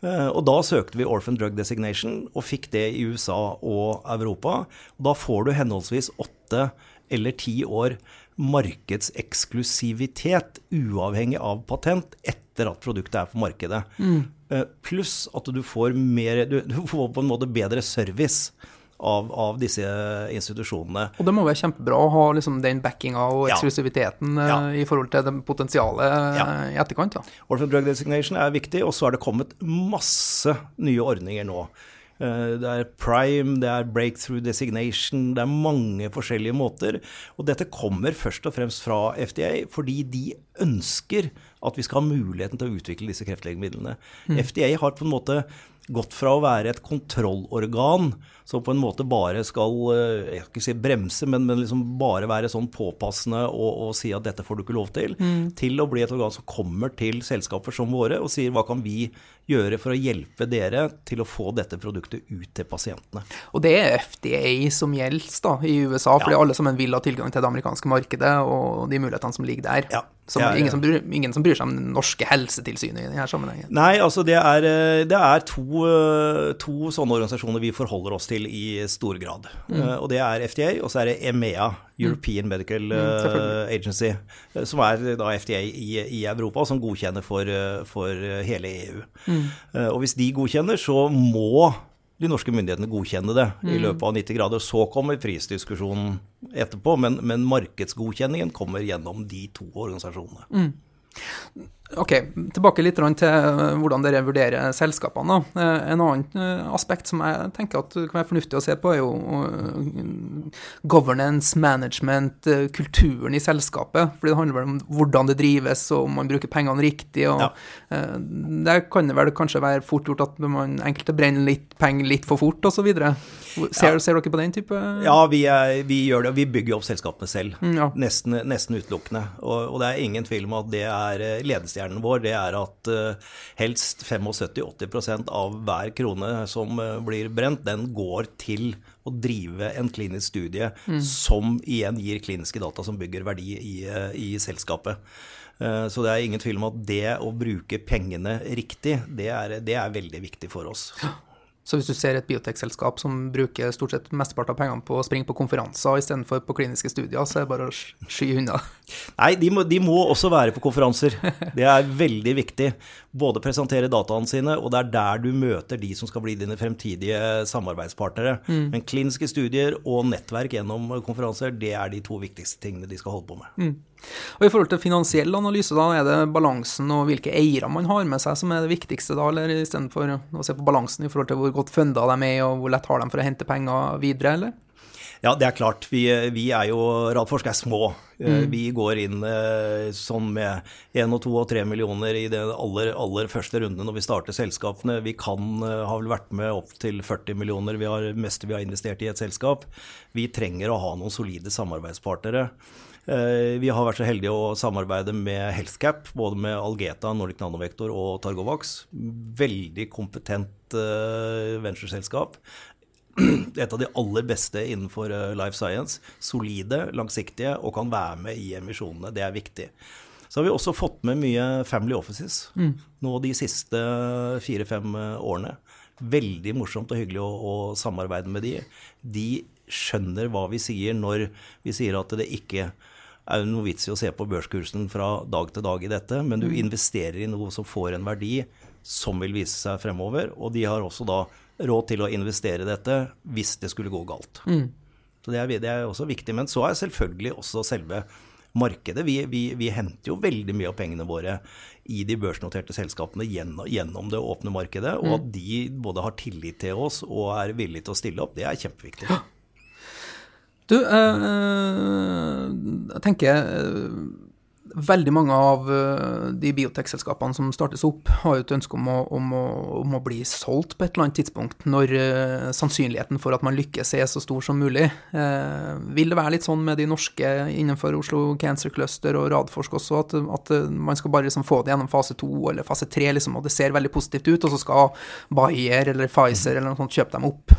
Speaker 2: Eh, og da søkte vi Orphan Drug Designation, og fikk det i USA og Europa. Og da får du henholdsvis åtte eller ti år markedseksklusivitet, uavhengig av patent, etter at produktet er på markedet. Mm. Pluss at du får, mer, du, du får på en måte bedre service av, av disse institusjonene.
Speaker 1: Og det må være kjempebra å ha liksom, den backinga og eksklusiviteten ja.
Speaker 2: Ja.
Speaker 1: i forhold til det potensialet eh,
Speaker 2: Ja.
Speaker 1: i etterkant. Da.
Speaker 2: Orphan Drug Designation er viktig, og så er det kommet masse nye ordninger nå. Eh, Det er prime, det er breakthrough designation, det er mange forskjellige måter. Og dette kommer først og fremst fra FDA fordi de ønsker at vi skal ha muligheten til å utvikle disse kreftlegemidlene. FDA har på en måte gått fra å være et kontrollorgan som på en måte bare skal eh, jeg skal ikke si bremse, men, men liksom bare være sånn påpassende og, og si at dette får du ikke lov til, til å bli et organ som kommer til selskaper som våre og sier hva kan vi gjøre for å hjelpe dere til å få dette produktet ut til pasientene.
Speaker 1: Og det er FDA som gjelder da, i USA, fordi
Speaker 2: Ja.
Speaker 1: alle sammen vil ha tilgang til det amerikanske markedet og de mulighetene som ligger der.
Speaker 2: Ja.
Speaker 1: Som
Speaker 2: Ja, ja.
Speaker 1: Ingen, som bryr, ingen som bryr seg om det norske helsetilsynet i denne sammenhengen.
Speaker 2: Nei, altså det er, eh, det er to, eh, to sånne organisasjoner vi forholder oss til i stor grad. Mm. Og det er FDA, og så er det EMEA, European Medical
Speaker 1: mm.
Speaker 2: Agency, eh, som er da FDA i, i Europa, som godkjenner for, eh, for hele EU. Eh, Og hvis de godkjenner, så må de norske myndighetene godkjenne det i løpet av 90 grader. Så kommer prisdiskusjonen etterpå, men, men markedsgodkjenningen kommer gjennom de to organisasjonene.
Speaker 1: Ok, tilbake litt til eh, hvordan dere vurderer selskapene. Eh, En annen eh, aspekt som jeg tenker at kan være fornuftig å se på, er jo governance, management, kulturen i selskapet. Fordi det handler vel om hvordan det drives, og om man bruker pengene riktig. og
Speaker 2: Ja.
Speaker 1: Der kan det vel kanskje være fort gjort at man enkelte brenner litt penger litt for fort, osv. Ser,
Speaker 2: Ja.
Speaker 1: ser dere på den type
Speaker 2: Ja, vi, er, vi gjør det. Vi bygger opp selskapene selv.
Speaker 1: Mm, ja.
Speaker 2: Nesten, nesten utelukkende. Og, og det er ingen tvil om at det er ledelsestimen ledestjernen vår, det er at uh, helst 75-80% av hver krone som uh, blir brent, den går til å drive en klinisk studie mm. som igjen gir kliniske data som bygger verdi i, uh, i selskapet. Så det er ingen tvil om at det å bruke pengene riktig, det er, det er veldig viktig for oss.
Speaker 1: Så hvis du ser et biotekselskap som bruker stort sett mesteparten av pengene på å springe på konferanser istedenfor på kliniske studier, så er det bare å sky unna.
Speaker 2: Nei, de må, de må, også være på konferanser. Det er veldig viktig. Både presentere dataene sine, og det er der du møter de som skal bli dine fremtidige samarbeidspartnere. Mm. Men kliniske studier og nettverk gjennom konferanser, det er de to viktigste tingene de skal holde på med. Mm.
Speaker 1: Og I forhold til finansiell analyse, da er det balansen og hvilke eiere man har med seg som er det viktigste, da, eller istedenfor å se på balansen i forhold til hvor godt funda de er, og hvor lett har de for å hente penger videre, eller?
Speaker 2: Ja, det er klart. Vi, vi er jo Radforsk er små. Eh, mm. Vi går inn eh, sånn med én og to og tre millioner i den aller, aller første runde når vi starter selskapene. Vi kan eh, ha vel vært med opp til 40 millioner, vi har meste vi har investert i et selskap. Vi trenger å ha noen solide samarbeidspartnere. Eh, vi har vært så heldige å samarbeide med Healthcap, både med Algeta, Nordic Nanovektor og Targovax. Veldig kompetent eh, ventureselskap. Et av de aller beste innenfor eh, life science. Solide, langsiktige og kan være med i emisjonene. Det er viktig. Så har vi også fått med mye Family Offices mm. nå de siste fire-fem årene. Veldig morsomt og hyggelig å, å, samarbeide med de. De skjønner hva vi sier når vi sier at det ikke er det noe vits i å se på børskursen fra dag til dag i dette, men du mm. investerer i noe som får en verdi som vil vise seg fremover. Og de har også da råd til å investere i dette hvis det skulle gå galt. Mm. Så det er, det er, også viktig. Men så er selvfølgelig også selve markedet. Vi, vi, vi, henter jo veldig mye av pengene våre i de børsnoterte selskapene gjennom, gjennom det åpne markedet. Og mm. at de både har tillit til oss og er villige til å stille opp, det er kjempeviktig.
Speaker 1: Du, eh, eh, jeg tenker eh, Veldig mange av de biotekselskapene som startes opp, har jo et ønske om å, om, å, om å, bli solgt på et eller annet tidspunkt, når sannsynligheten for at man lykkes er så stor som mulig. Vil det være litt sånn med de norske innenfor Oslo Cancer Cluster og Radforsk også, at, at man skal bare liksom få det gjennom fase to eller fase tre, liksom, og det ser veldig positivt ut, og så skal Bayer eller Pfizer eller noe sånt kjøpe dem opp?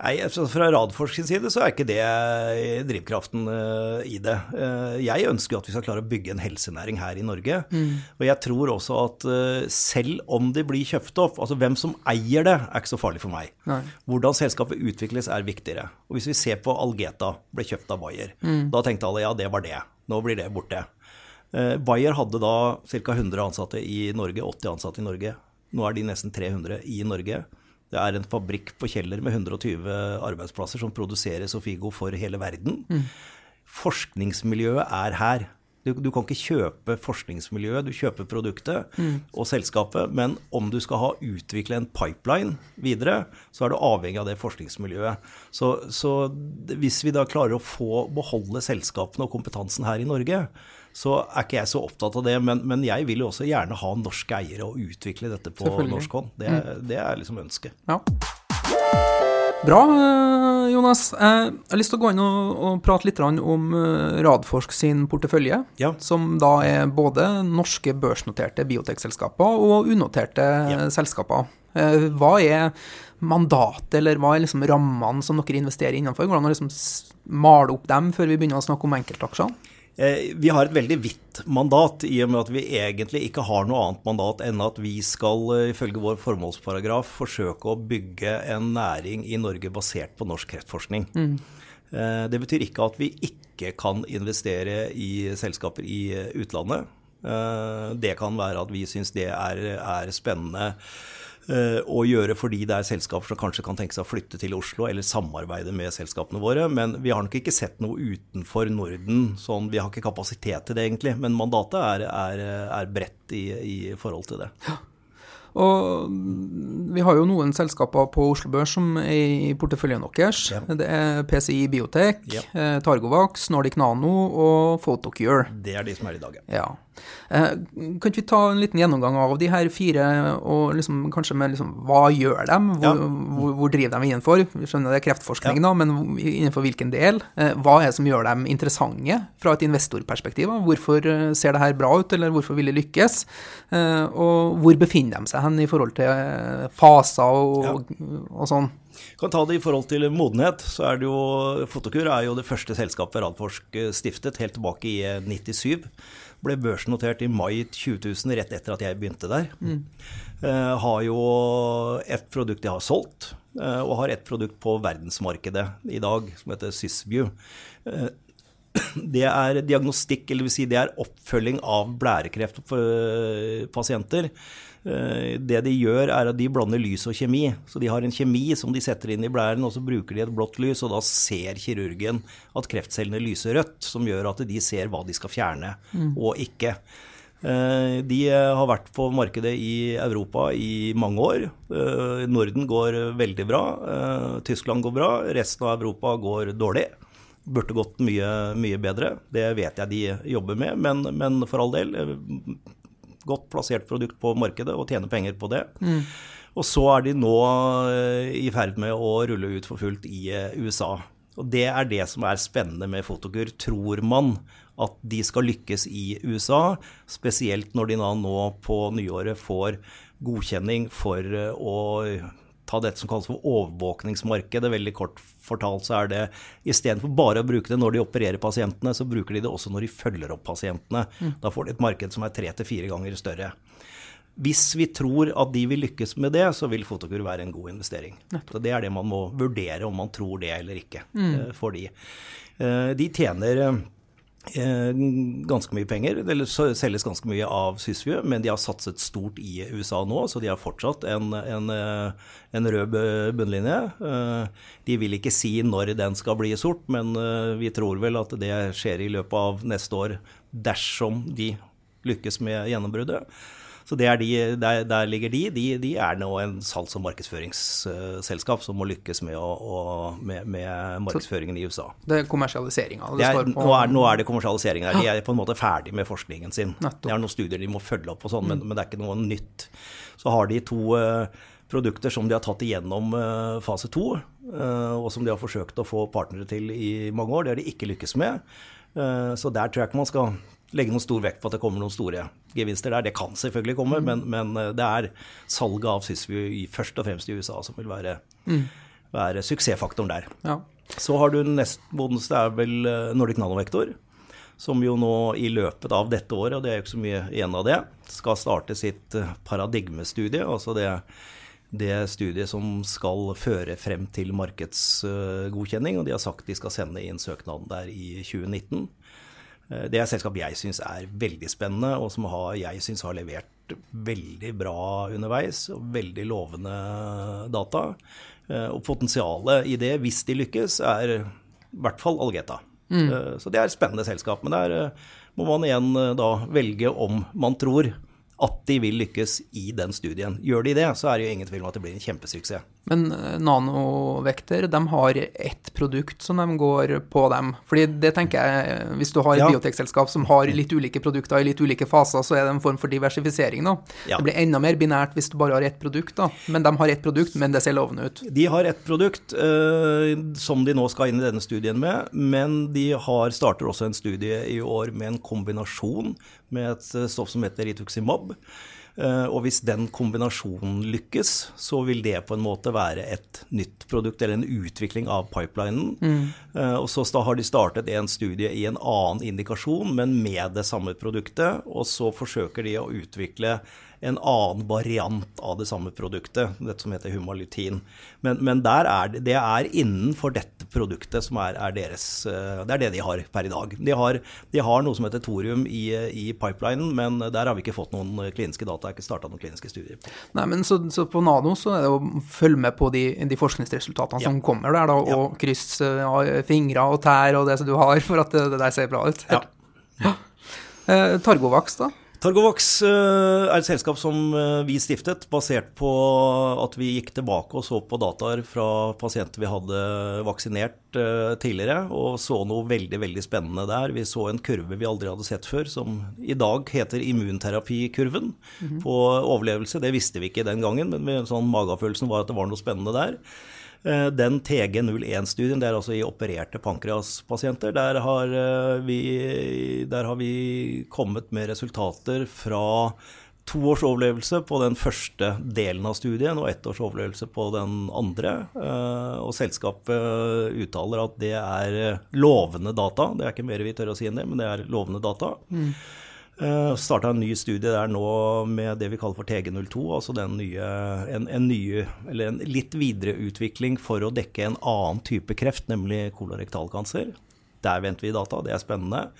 Speaker 2: Nei, altså Fra Radforsk sin side så er ikke det eh, drivkraften uh, i det. Uh, jeg ønsker jo at vi skal klare å bygge en helsenæring her i Norge. Mm. Og jeg tror også at selv om det blir kjøpt opp, altså hvem som eier det, er ikke så farlig for meg. Nei. Hvordan selskapet utvikles er viktigere. Og hvis vi ser på Algeta, ble kjøpt av Bayer. Mm. Da tenkte alle ja, det var det. Nå blir det borte. Bayer hadde da ca. 100 ansatte i Norge, 80 ansatte i Norge. Nå er de nesten 300 i Norge. Det er en fabrikk på Kjeller med 120 arbeidsplasser som produserer Sofigo for hele verden. Mm. Forskningsmiljøet er her. Du, du, kan ikke kjøpe forskningsmiljøet, du kjøper produktet mm. og selskapet. Men om du skal ha utvikle en pipeline videre, så er du avhengig av det forskningsmiljøet. Så, så hvis vi da klarer å få beholde selskapene og kompetansen her i Norge, så er ikke jeg så opptatt av det. Men, men jeg vil jo også gjerne ha norske eiere og utvikle dette på norsk hånd. Det, mm. det er liksom ønsket. Ja.
Speaker 1: Bra, eh, Jonas. Jeg har lyst til å gå inn og, og prate litt om eh, Radforsk sin portefølje, ja. som da er både norske børsnoterte biotekselskaper og unoterte ja. selskaper. Eh, hva er mandatet, eller hva er liksom rammene som dere investerer innenfor? Hvordan liksom male opp dem før vi begynner å snakke om enkeltaksjene?
Speaker 2: Eh, vi har et veldig vidt mandat, i og med at vi egentlig ikke har noe annet mandat enn at vi skal, eh, ifølge vår formålsparagraf, forsøke å bygge en næring i Norge basert på norsk kreftforskning. Mm. Eh, det betyr ikke at vi ikke kan investere i selskaper i utlandet. Det kan være at vi syns det er, er spennende å gjøre fordi det er selskaper som kanskje kan tenke seg å flytte til Oslo eller samarbeide med selskapene våre. Men vi har nok ikke sett noe utenfor Norden. Sånn, vi har ikke kapasitet til det, egentlig. Men mandatet er, er, er bredt i, i, forhold til det. Ja.
Speaker 1: Og vi har jo noen selskaper på Oslo Børs som er i porteføljen deres.
Speaker 2: Ja.
Speaker 1: Det er PCI Biotek,
Speaker 2: Ja.
Speaker 1: eh, Targovax, Nordic Nano og Photocure.
Speaker 2: Det er de som er i dag, ja.
Speaker 1: Ja. Eh, kan vi ta en liten gjennomgang av de her fire, og liksom, kanskje med liksom, hva gjør de? Hvor,
Speaker 2: Ja.
Speaker 1: hvor, hvor driver de innenfor? Vi skjønner det er kreftforskning,
Speaker 2: Ja.
Speaker 1: da, men innenfor hvilken del? Eh, hva er det som gjør dem interessante fra et investorperspektiv? da? Hvorfor eh, ser det her bra ut, eller hvorfor vil de lykkes? Og hvor befinner de seg hen i forhold til faser og, og sånn?
Speaker 2: Kan ta det i forhold til modenhet, så er det jo Fotokur er jo det første selskapet Radforsk stiftet, helt tilbake i eh, 97. Ble børsnotert i mai 2000, rett etter at jeg begynte der. Eh, har jo et produkt jeg har solgt, eh, og har et produkt på verdensmarkedet i dag som heter Sysview. Eh, det er diagnostikk, eller vil si det er oppfølging av blærekreft eh, Det de gjør, er at de blander lys og kjemi. Så de har en kjemi som de setter inn i blæren, og så bruker de et blått lys, og da ser kirurgen at kreftcellene lyser rødt, som gjør at de ser hva de skal fjerne og ikke. Eh, De eh, har vært på markedet i Europa i mange år. Norden går veldig bra. Tyskland går bra. Resten av Europa går dårlig. Burde gått mye, mye bedre. Det vet jeg de jobber med, men, men for all del. Godt plassert produkt på markedet og tjener penger på det. Og så er de nå eh, i ferd med å rulle ut for fullt i eh, USA. Og det er det som er spennende med Fotokur. Tror man at de skal lykkes i USA, spesielt når de nå på nyåret får godkjenning for eh, å ta dette som kalles for overvåkningsmarkedet. Veldig kort fortalt så er det istedenfor bare å bruke det når de opererer pasientene, så bruker de det også når de følger opp pasientene. Da får de et marked som er tre til fire ganger større. Hvis vi tror at de vil lykkes med det, så vil Fotokur være en god investering. Så Det er det man må vurdere om man tror det eller ikke Mm. for de. Eh, De tjener eh, ganske mye penger, eller selges ganske mye av Sysview, men de har satset stort i USA nå, så de har fortsatt en, en, eh, en rød bunnlinje. Eh, De vil ikke si når den skal bli sort, men eh, vi tror vel at det skjer i løpet av neste år dersom de lykkes med gjennombruddet. Så det de, der, der ligger de. de. De er nå en salgs- og markedsføringsselskap som må lykkes med, å, å, med, med markedsføringen i USA.
Speaker 1: Det er kommersialiseringa.
Speaker 2: Det er, nå, er, nå er det kommersialiseringa. De er på en måte ferdig med forskningen sin.
Speaker 1: Nettopp.
Speaker 2: Det er noen studier de må følge opp, og sånn, men, men det er ikke noe nytt. Så har de to eh, produkter som de har tatt igjennom eh, fase to, eh, og som de har forsøkt å få partnere til i mange år. Det har de ikke lykkes med. Så der tror jeg ikke man skal legge noen stor vekt på at det kommer noen store gevinster der. Det kan selvfølgelig komme, men, men eh, det er salget av Sysview i- først og fremst i USA som vil være, være suksessfaktoren der.
Speaker 1: Ja.
Speaker 2: Så har du nest vondeste er vel eh, Nordic Nanovektor, som jo nå i løpet av dette året, og det er jo ikke så mye igjen av det, skal starte sitt eh, paradigmestudie, altså det, det studiet som skal føre frem til markedsgodkjenning, og de har sagt de skal sende inn søknaden der i 2019. Eh, Det er et selskap jeg syns er veldig spennende, og som har, jeg syns har levert veldig bra underveis. og Veldig lovende data. Eh, Og potensialet i det, hvis de lykkes, er i hvert fall Algeta. Mm. Så det er et spennende selskap. Men der eh, må man igjen eh, da velge om man tror at de vil lykkes i den studien. Gjør de det, så er det jo ingen tvil om at det blir en kjempesuksess.
Speaker 1: Men eh, nanovekter, de har ett produkt som de går på dem. Fordi det tenker jeg, hvis du har et
Speaker 2: Ja.
Speaker 1: biotekselskap som har litt ulike produkter i litt ulike faser, så er det en form for diversifisering, da.
Speaker 2: Ja.
Speaker 1: Det blir enda mer binært hvis du bare har ett produkt, da. Men de har ett produkt, men det ser lovende ut.
Speaker 2: De har ett produkt eh, som de nå skal inn i denne studien med, men de har, starter også en studie i år med en kombinasjon med et eh, stoff som heter rituximab. Eh, og hvis den kombinasjonen lykkes, så vil det på en måte være et nytt produkt, eller en utvikling av pipelinen. Mm. og så har de startet en studie i en annen indikasjon, men med det samme produktet. Og så forsøker de å utvikle en annen variant av det samme produktet, dette som heter humalutin. Men, men der er det, det er innenfor dette produktet som er, er deres eh, Det er det de har per i dag. De har, de har noe som heter thorium i, i pipelinen, men der har vi ikke fått noen kliniske data. Det er ikke starta noen kliniske studier.
Speaker 1: Nei, men så, så på Nano så er det å følge med på de, de forskningsresultatene som kommer der, da, og krysse ja, fingre og tær og det som du har, for at det, det der ser bra ut.
Speaker 2: Ja.
Speaker 1: Eh, Targovax, da?
Speaker 2: Targovax eh, er et selskap som eh, vi stiftet basert på at vi gikk tilbake og så på dataer fra pasienter vi hadde vaksinert eh, tidligere, og så noe veldig veldig spennende der. Vi så en kurve vi aldri hadde sett før, som i dag heter immunterapikurven mm -hmm. på overlevelse. Det visste vi ikke den gangen, men sånn magefølelsen var at det var noe spennende der. Eh, den TG01-studien, det er altså i opererte pankreaspasienter, der har, eh, vi, der har vi kommet med resultater fra to års overlevelse på den første delen av studien og ett års overlevelse på den andre. Eh, og selskapet uttaler at det er lovende data. Det er ikke mer vi tør å si enn det, men det er lovende data. Mm. Uh, Starta en ny studie der nå med det vi kaller for TG02, altså nye, en, en, nye, eller en litt videreutvikling for å dekke en annen type kreft, nemlig kolorektalkancer. Der venter vi data, det er spennende.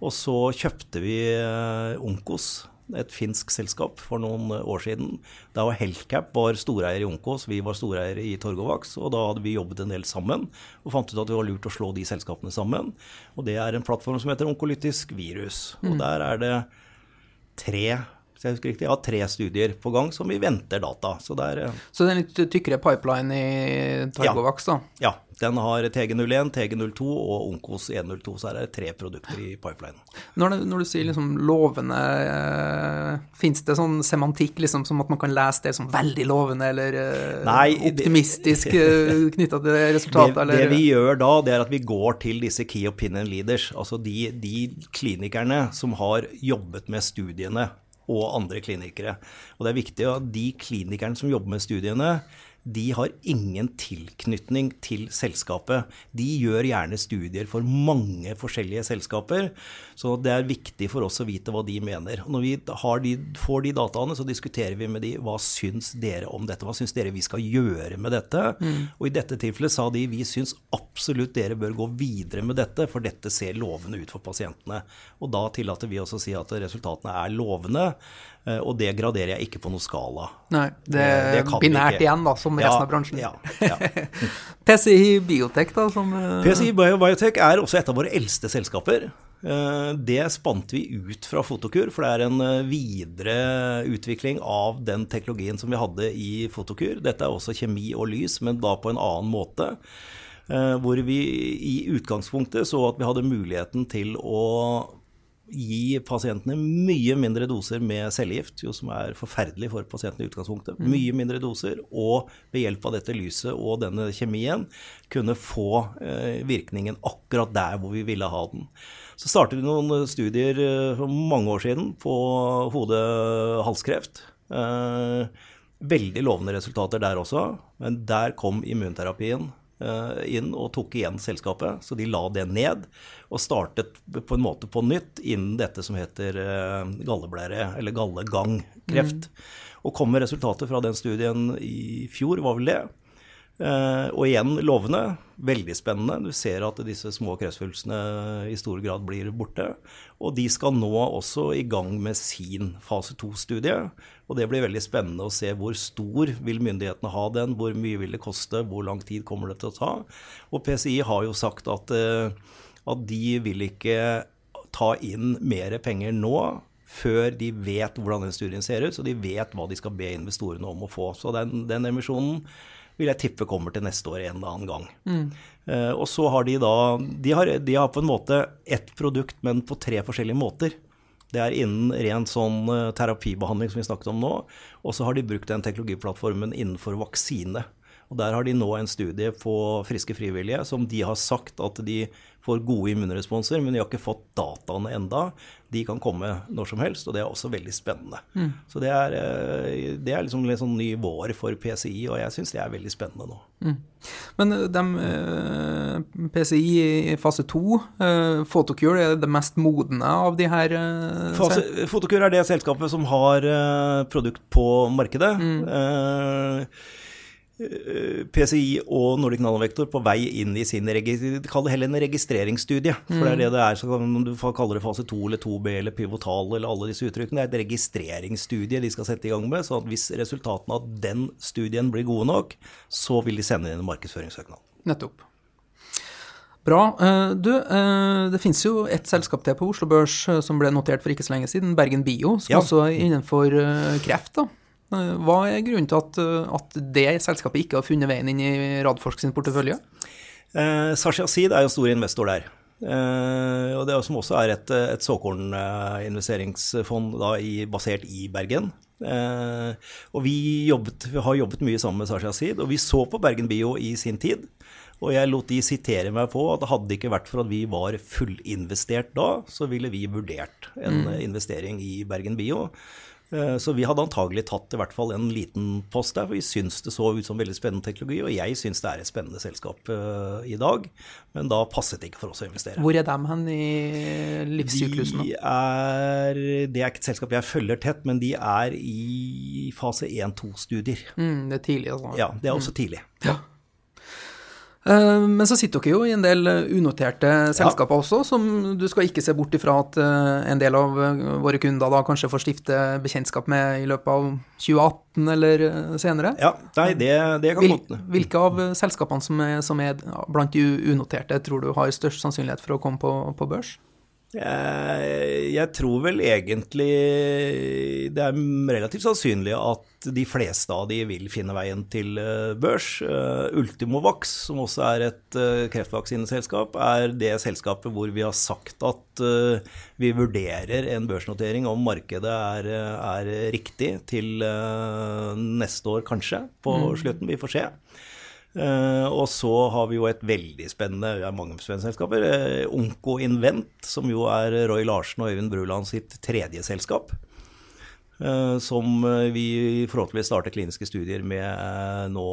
Speaker 2: Og så kjøpte vi uh, Onkos, et finsk selskap, for noen år siden. Da var Hellcap var storeier i Onkos, vi var storeier i Torgovax. Og da hadde vi jobbet en del sammen og fant ut at det var lurt å slå de selskapene sammen. Og det er en plattform som heter Onkolytisk virus. Og mm. der er det tre så jeg husker riktig, ja, tre studier på gang som vi venter data. Så det er,
Speaker 1: eh, så det er en litt tykkere pipeline i Targovax, da?
Speaker 2: Ja. Den har TG01, TG02 og Onkos 102, så her er det tre produkter i pipeline.
Speaker 1: Når, når du sier liksom lovende, eh, fins det sånn semantikk liksom, som at man kan lese det som veldig lovende eller eh, Nei, optimistisk eh, knytta til resultatet?
Speaker 2: Det, det, vi gjør da, det er at vi går til disse key opinion leaders, altså de, de klinikerne som har jobbet med studiene og andre klinikere. Og det er viktig at de klinikerne som jobber med studiene, de har ingen tilknytning til selskapet. De gjør gjerne studier for mange forskjellige selskaper, så det er viktig for oss å vite hva de mener. Og når vi de, får de dataene, så diskuterer vi med de hva syns dere om dette, hva syns dere vi skal gjøre med dette. Mm. Og i dette tilfellet sa de vi syns absolutt dere bør gå videre med dette, for dette ser lovende ut for pasientene. Og da tillater vi også å si at resultatene er lovende. Eh, og det graderer jeg ikke på noen skala.
Speaker 1: Nei, det, det er binært igjen, da, som resten ja, av bransjen. Ja, ja. PCI Biotech, da? Som,
Speaker 2: uh... PCI Biotech er også et av våre eldste selskaper. Eh, det spant vi ut fra Fotokur, for det er en videre utvikling av den teknologien som vi hadde i Fotokur. Dette er også kjemi og lys, men da på en annen måte. Hvor vi i utgangspunktet så at vi hadde muligheten til å gi pasientene mye mindre doser med cellegift, jo som er forferdelig for pasientene i utgangspunktet. Mm. Mye mindre doser, og ved hjelp av dette lyset og denne kjemien kunne få eh, virkningen akkurat der hvor vi ville ha den. Så startet vi noen studier eh, for mange år siden på hode-halskreft. Eh, veldig lovende resultater der også, men der kom immunterapien Eh, inn og tok igjen selskapet. Så de la det ned og startet på en måte på nytt innen dette som heter eh, galleblære, eller gallegangkreft. Mm. Og kom med resultatet fra den studien i fjor, var vel det. Eh, og igjen lovende. Veldig spennende. Du ser at disse små kreftsvulstene i stor grad blir borte. Og de skal nå også i gang med sin fase to-studie. Og det blir veldig spennende å se hvor stor vil myndighetene ha den, hvor mye vil det koste, hvor lang tid kommer det til å ta. Og PCI har jo sagt at, eh, at de vil ikke ta inn mer penger nå før de vet hvordan den studien ser ut, så de vet hva de skal be investorene om å få. Så den, den emisjonen vil jeg tippe kommer til neste år en eller annen gang. Mm. Uh, og så har de da de har, de har, på en måte ett produkt, men på tre forskjellige måter. Det er innen ren sånn uh, terapibehandling som vi snakket om nå. Og så har de brukt den teknologiplattformen innenfor vaksine. Og Der har de nå en studie på friske frivillige som de har sagt at de får gode immunresponser, men de har ikke fått dataene enda. De kan komme når som helst, og det er også veldig spennende. Mm. Så det er, eh, det er liksom en sånn ny vår for PCI, og jeg syns det er veldig spennende nå. Mm.
Speaker 1: Men eh, de, eh, PCI i fase to, Photocure er det mest modne av de her?
Speaker 2: Fase, Photocure er det selskapet som har produkt på markedet. Mm. Uh, PCI og Nordic Nanovektor på vei inn i sin kall det heller en registreringsstudie. For det er det det er. så Om du kaller det fase 2 eller 2B eller pivotal eller alle disse uttrykkene, det er et registreringsstudie de skal sette i gang med. Så hvis resultatene av den studien blir gode nok, så vil de sende inn en markedsføringssøknad.
Speaker 1: Nettopp. Bra. Eh, du, eh, det finnes jo et selskap til på Oslo Børs eh, som ble notert for ikke så lenge siden, Bergen Bio, som
Speaker 2: Ja.
Speaker 1: også er innenfor kreft. da. Hva er grunnen til at, at det selskapet ikke har funnet veien inn i Radforsk sin portefølje?
Speaker 2: Eh, Sasha Seed er jo stor investor der. Eh, og det er, som også er et, et såkorninvesteringsfond i, basert i Bergen. Eh, og vi, jobbet, vi har jobbet mye sammen med Sasha Seed, og vi så på Bergen Bio i sin tid. Og jeg lot de sitere meg på at det hadde ikke vært for at vi var fullinvestert da, så ville vi vurdert en investering i Bergen Bio. Eh, Så vi hadde antagelig tatt i hvert fall en liten post der, for vi syns det så ut som veldig spennende teknologi, og jeg syns det er et spennende selskap eh, i dag, men da passet det ikke for oss å investere.
Speaker 1: Hvor er de hen i livssyklusen?
Speaker 2: De er, det er ikke et selskap jeg følger tett, men de er i fase 1-2-studier.
Speaker 1: Mm, det er tidlig, altså.
Speaker 2: Ja, det er også tidlig.
Speaker 1: Ja. Eh, Men så sitter dere jo i en del eh, unoterte selskaper også, som du skal ikke se bort ifra at eh, en del av våre kunder da kanskje får stifte bekjentskap med i løpet av 2018 eller senere.
Speaker 2: Ja, nei, det, det kan
Speaker 1: Hvil,
Speaker 2: godt
Speaker 1: hvilke av selskapene som er, som er blant de unoterte, tror du har størst sannsynlighet for å komme på, på børs?
Speaker 2: Jeg, jeg tror vel egentlig det er relativt sannsynlig at de fleste av de vil finne veien til eh, børs. Eh, Ultimovax, som også er et eh, kreftvaksineselskap, er det selskapet hvor vi har sagt at eh, vi vurderer en børsnotering om markedet er, er riktig til eh, neste år, kanskje, på slutten. Vi får se. Eh, og så har vi jo et veldig spennende ja, mange spennende selskaper. Uh, Onko Invent, som jo er Roy Larsen og Øyvind Bruland sitt tredje selskap. eh, som eh, vi forhåpentligvis starter kliniske studier med eh, nå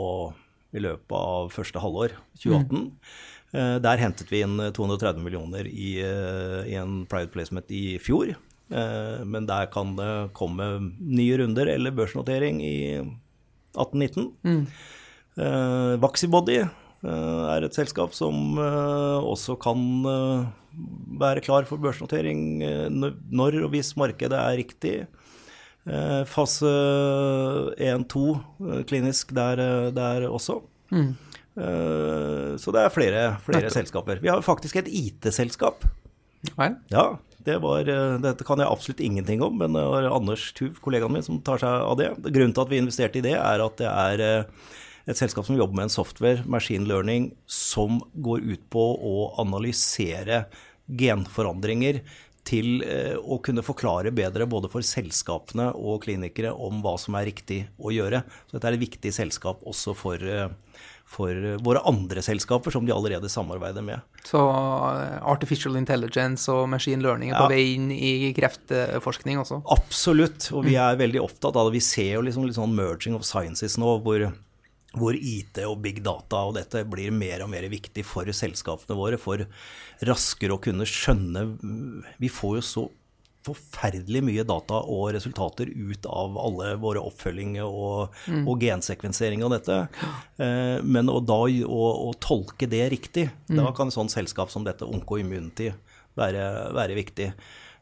Speaker 2: i løpet av første halvår 2018. Eh, der hentet vi inn 230 millioner i, eh, i en private placement i fjor. Eh, men der kan det komme nye runder eller børsnotering i 18-19. Uh, Vaxibody eh, er et selskap som eh, også kan eh, være klar for børsnotering eh, når- og hvis markedet er riktig. Eh, fase 1-2 eh, klinisk der, eh, der også. Eh, så det er flere, flere selskaper. Vi har faktisk et IT-selskap. Ja, det var, eh, dette kan jeg absolutt ingenting om, men det var Anders Tuv, kollegaen min, som tar seg av det. Grunnen til at vi investerte i det, er at det er eh, et selskap som jobber med en software, machine learning, som går ut på å analysere genforandringer til eh, å kunne forklare bedre både for selskapene og klinikere om hva som er riktig å gjøre. Så dette er et viktig selskap også for, eh, for våre andre selskaper, som de allerede samarbeider med.
Speaker 1: Så eh, artificial intelligence og machine learning er
Speaker 2: Ja.
Speaker 1: på vei inn i kreftforskning også?
Speaker 2: Absolutt, og vi er veldig opptatt av det. Vi ser jo liksom litt sånn merging of sciences nå, hvor, hvor IT og big data og dette blir mer og mer viktig for selskapene våre, for raskere å kunne skjønne Vi får jo så forferdelig mye data og resultater ut av alle våre oppfølginger og, og gensekvensering av dette. Eh, men å da å, å tolke det riktig, da kan et sånt selskap som dette, Onko Immunity, være, være viktig.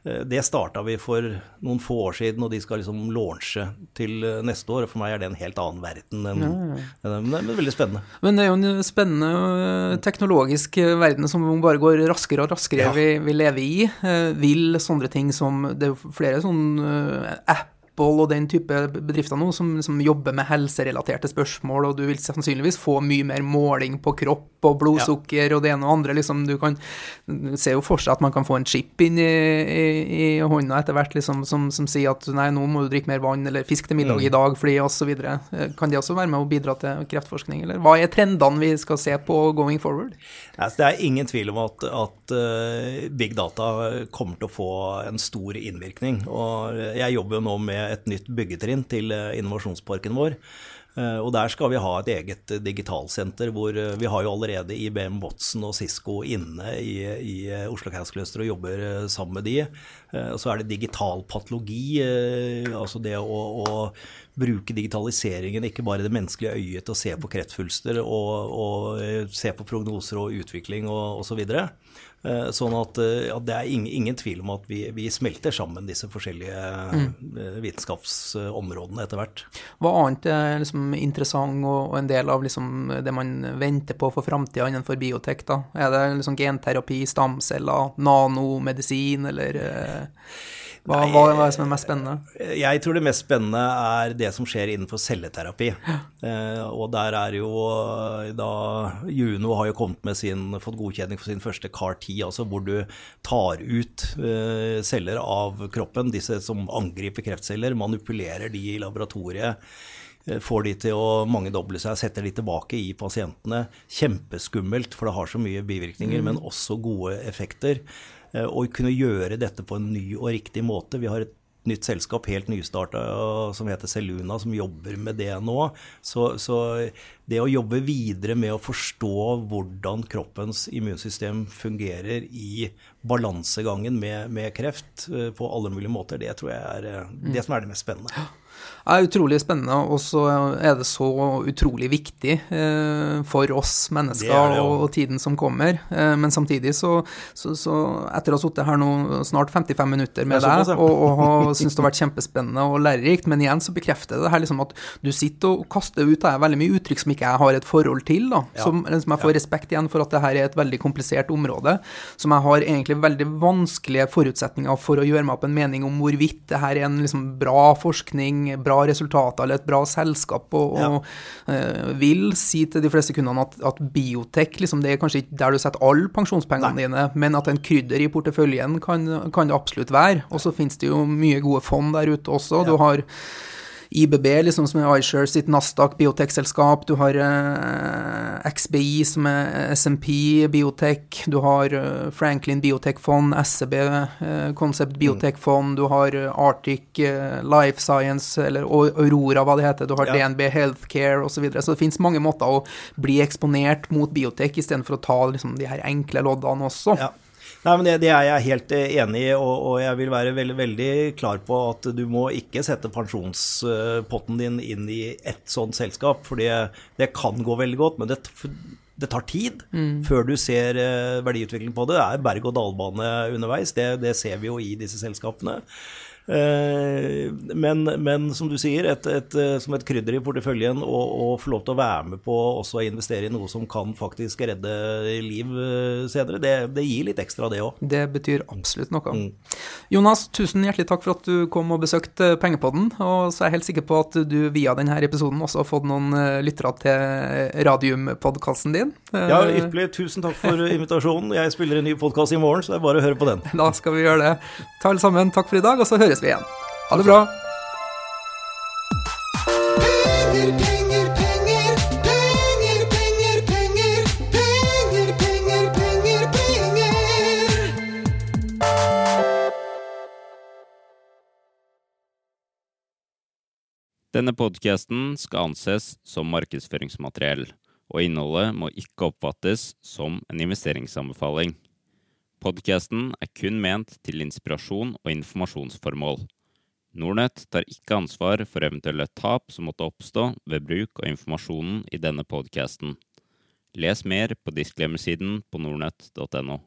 Speaker 2: Eh, Det starta vi for noen få år siden, og de skal liksom launche til eh, neste år. og For meg er det en helt annen verden. enn- enn- Men det er veldig spennende.
Speaker 1: Men det er jo en spennende teknologisk verden som bare går raskere og raskere
Speaker 2: Ja.
Speaker 1: vi, vi lever i. Eh, Vil sånne ting som Det er jo flere sånne app og den type bedrifter nå som, som jobber med helserelaterte spørsmål, og du vil sannsynligvis få mye mer måling på kropp og blodsukker og det ene og andre. Liksom, du kan du ser jo for seg at man kan få en chip inn i, i, i hånda etter hvert liksom, som, som sier at nei, nå må du drikke mer vann, eller fisk til middag i dag, fordi osv. Kan det også være med å bidra til kreftforskning, eller hva er trendene vi skal se på going forward?
Speaker 2: Altså, det er ingen tvil om at, at eh, big data kommer til å få en stor innvirkning. Og jeg jobber jo nå med et nytt byggetrinn til eh, innovasjonsparken vår. Eh, Og der skal vi ha et eget digitalsenter hvor eh, vi har jo allerede IBM Watson og Cisco inne i, i eh, Oslo Cancer Cluster og jobber eh, sammen med de. Eh, Og så er det digital patologi, eh, altså det å, å bruke digitaliseringen, ikke bare det menneskelige øyet til å se på kreftsvulster og, og eh, se på prognoser og utvikling og osv. Eh, sånn at, ja, det er ingen, ingen, tvil om at vi, vi smelter sammen disse forskjellige mm. vitenskapsområdene etter hvert.
Speaker 1: Hva annet er liksom interessant og, og en del av liksom det man venter på for framtida innenfor biotek? da? Er det liksom genterapi, stamceller, nanomedisin eller hva, Nei, hva, er det som er mest spennende?
Speaker 2: Jeg tror det mest spennende er det som skjer innenfor celleterapi. Eh, og der er jo da Juno har jo kommet med sin, fått godkjenning for sin første CAR-10, altså hvor du tar ut eh, celler av kroppen, disse som angriper kreftceller, manipulerer de i laboratoriet eh, får de til å mangedoble seg, setter de tilbake i pasientene. Kjempeskummelt, for det har så mye bivirkninger, mm. men også gode effekter. Eh, og kunne gjøre dette på en ny og riktig måte. Vi har et nytt selskap, helt nystarta, som heter Seluna, som jobber med det nå. Så, så, det å jobbe videre med å forstå hvordan kroppens immunsystem fungerer i balansegangen med, med kreft eh, på alle mulige måter, det tror jeg er eh, det som er det mest spennende
Speaker 1: er utrolig spennende, og så er det så utrolig viktig eh, for oss mennesker det det, og, tiden som kommer. Eh, men samtidig så, så, så etter å ha sittet her nå snart 55 minutter med deg, og, og, og syns det har vært kjempespennende og lærerikt, men igjen så bekrefter det her liksom at du sitter og kaster ut deg veldig mye uttrykk som ikke jeg har et forhold til, da. Ja. Som, som, jeg får respekt igjen for at det her er et veldig komplisert område, som jeg har egentlig veldig vanskelige forutsetninger for å gjøre meg opp en mening om hvorvidt det her er en liksom bra forskning, bra resultater eller et bra selskap, og, ja. og uh, vil si til de fleste kundene at, at biotek liksom, det er kanskje ikke der du setter alle pensjonspengene Nei. dine, men at en krydder i porteføljen kan, kan det absolutt være. Og så finnes det jo mye gode fond der ute også. Ja. Du har IBB, liksom, som er iShare sitt Nasdaq biotekselskap. Du har eh, XBI, som er SMP biotek. Du har eh, Franklin biotekfond, SEB eh, Concept biotekfond. Du har eh, Arctic eh, Life Science, eller Aurora, hva det heter. Du har ja. DNB Healthcare osv. Så, videre. så det finnes mange måter å bli eksponert mot biotek, istedenfor å ta liksom, de her enkle loddene også. Ja.
Speaker 2: Nei, men det, det, er jeg helt eh, enig i, og, og, jeg vil være veldig, veldig klar på at du må ikke sette pensjonspotten din inn i ett sånt selskap, for det, det kan gå veldig godt, men det, det tar tid mm. før du ser eh, verdiutvikling på det. Det er berg-og-dal-bane underveis, det, det ser vi jo i disse selskapene. Eh, men, men, som du sier, et, et, eh, som et krydder i porteføljen å få lov til å være med på også å investere i noe som kan faktisk redde liv eh, senere, det, det gir litt ekstra, det òg.
Speaker 1: Det betyr absolutt noe. Mm. Jonas, tusen hjertelig takk for at du kom og besøkte Pengepodden. Og så er jeg helt sikker på at du via denne episoden også har fått noen lyttere til Radium-podkasten din.
Speaker 2: Ja, ypperlig. Tusen takk for invitasjonen. Jeg spiller en ny podkast i morgen, så det er bare å høre på den.
Speaker 1: Da skal vi gjøre det. Ta alle sammen, takk for i dag, og så høres høres vi igjen. Ha det bra.
Speaker 3: Denne podkasten skal anses som markedsføringsmateriell, og innholdet må ikke oppfattes som en investeringsanbefaling. Podkasten er kun ment til inspirasjon og informasjonsformål. Nornett tar ikke ansvar for eventuelle tap som måtte oppstå ved bruk av informasjonen i denne podkasten. Les mer på disclaimer på nornett.no.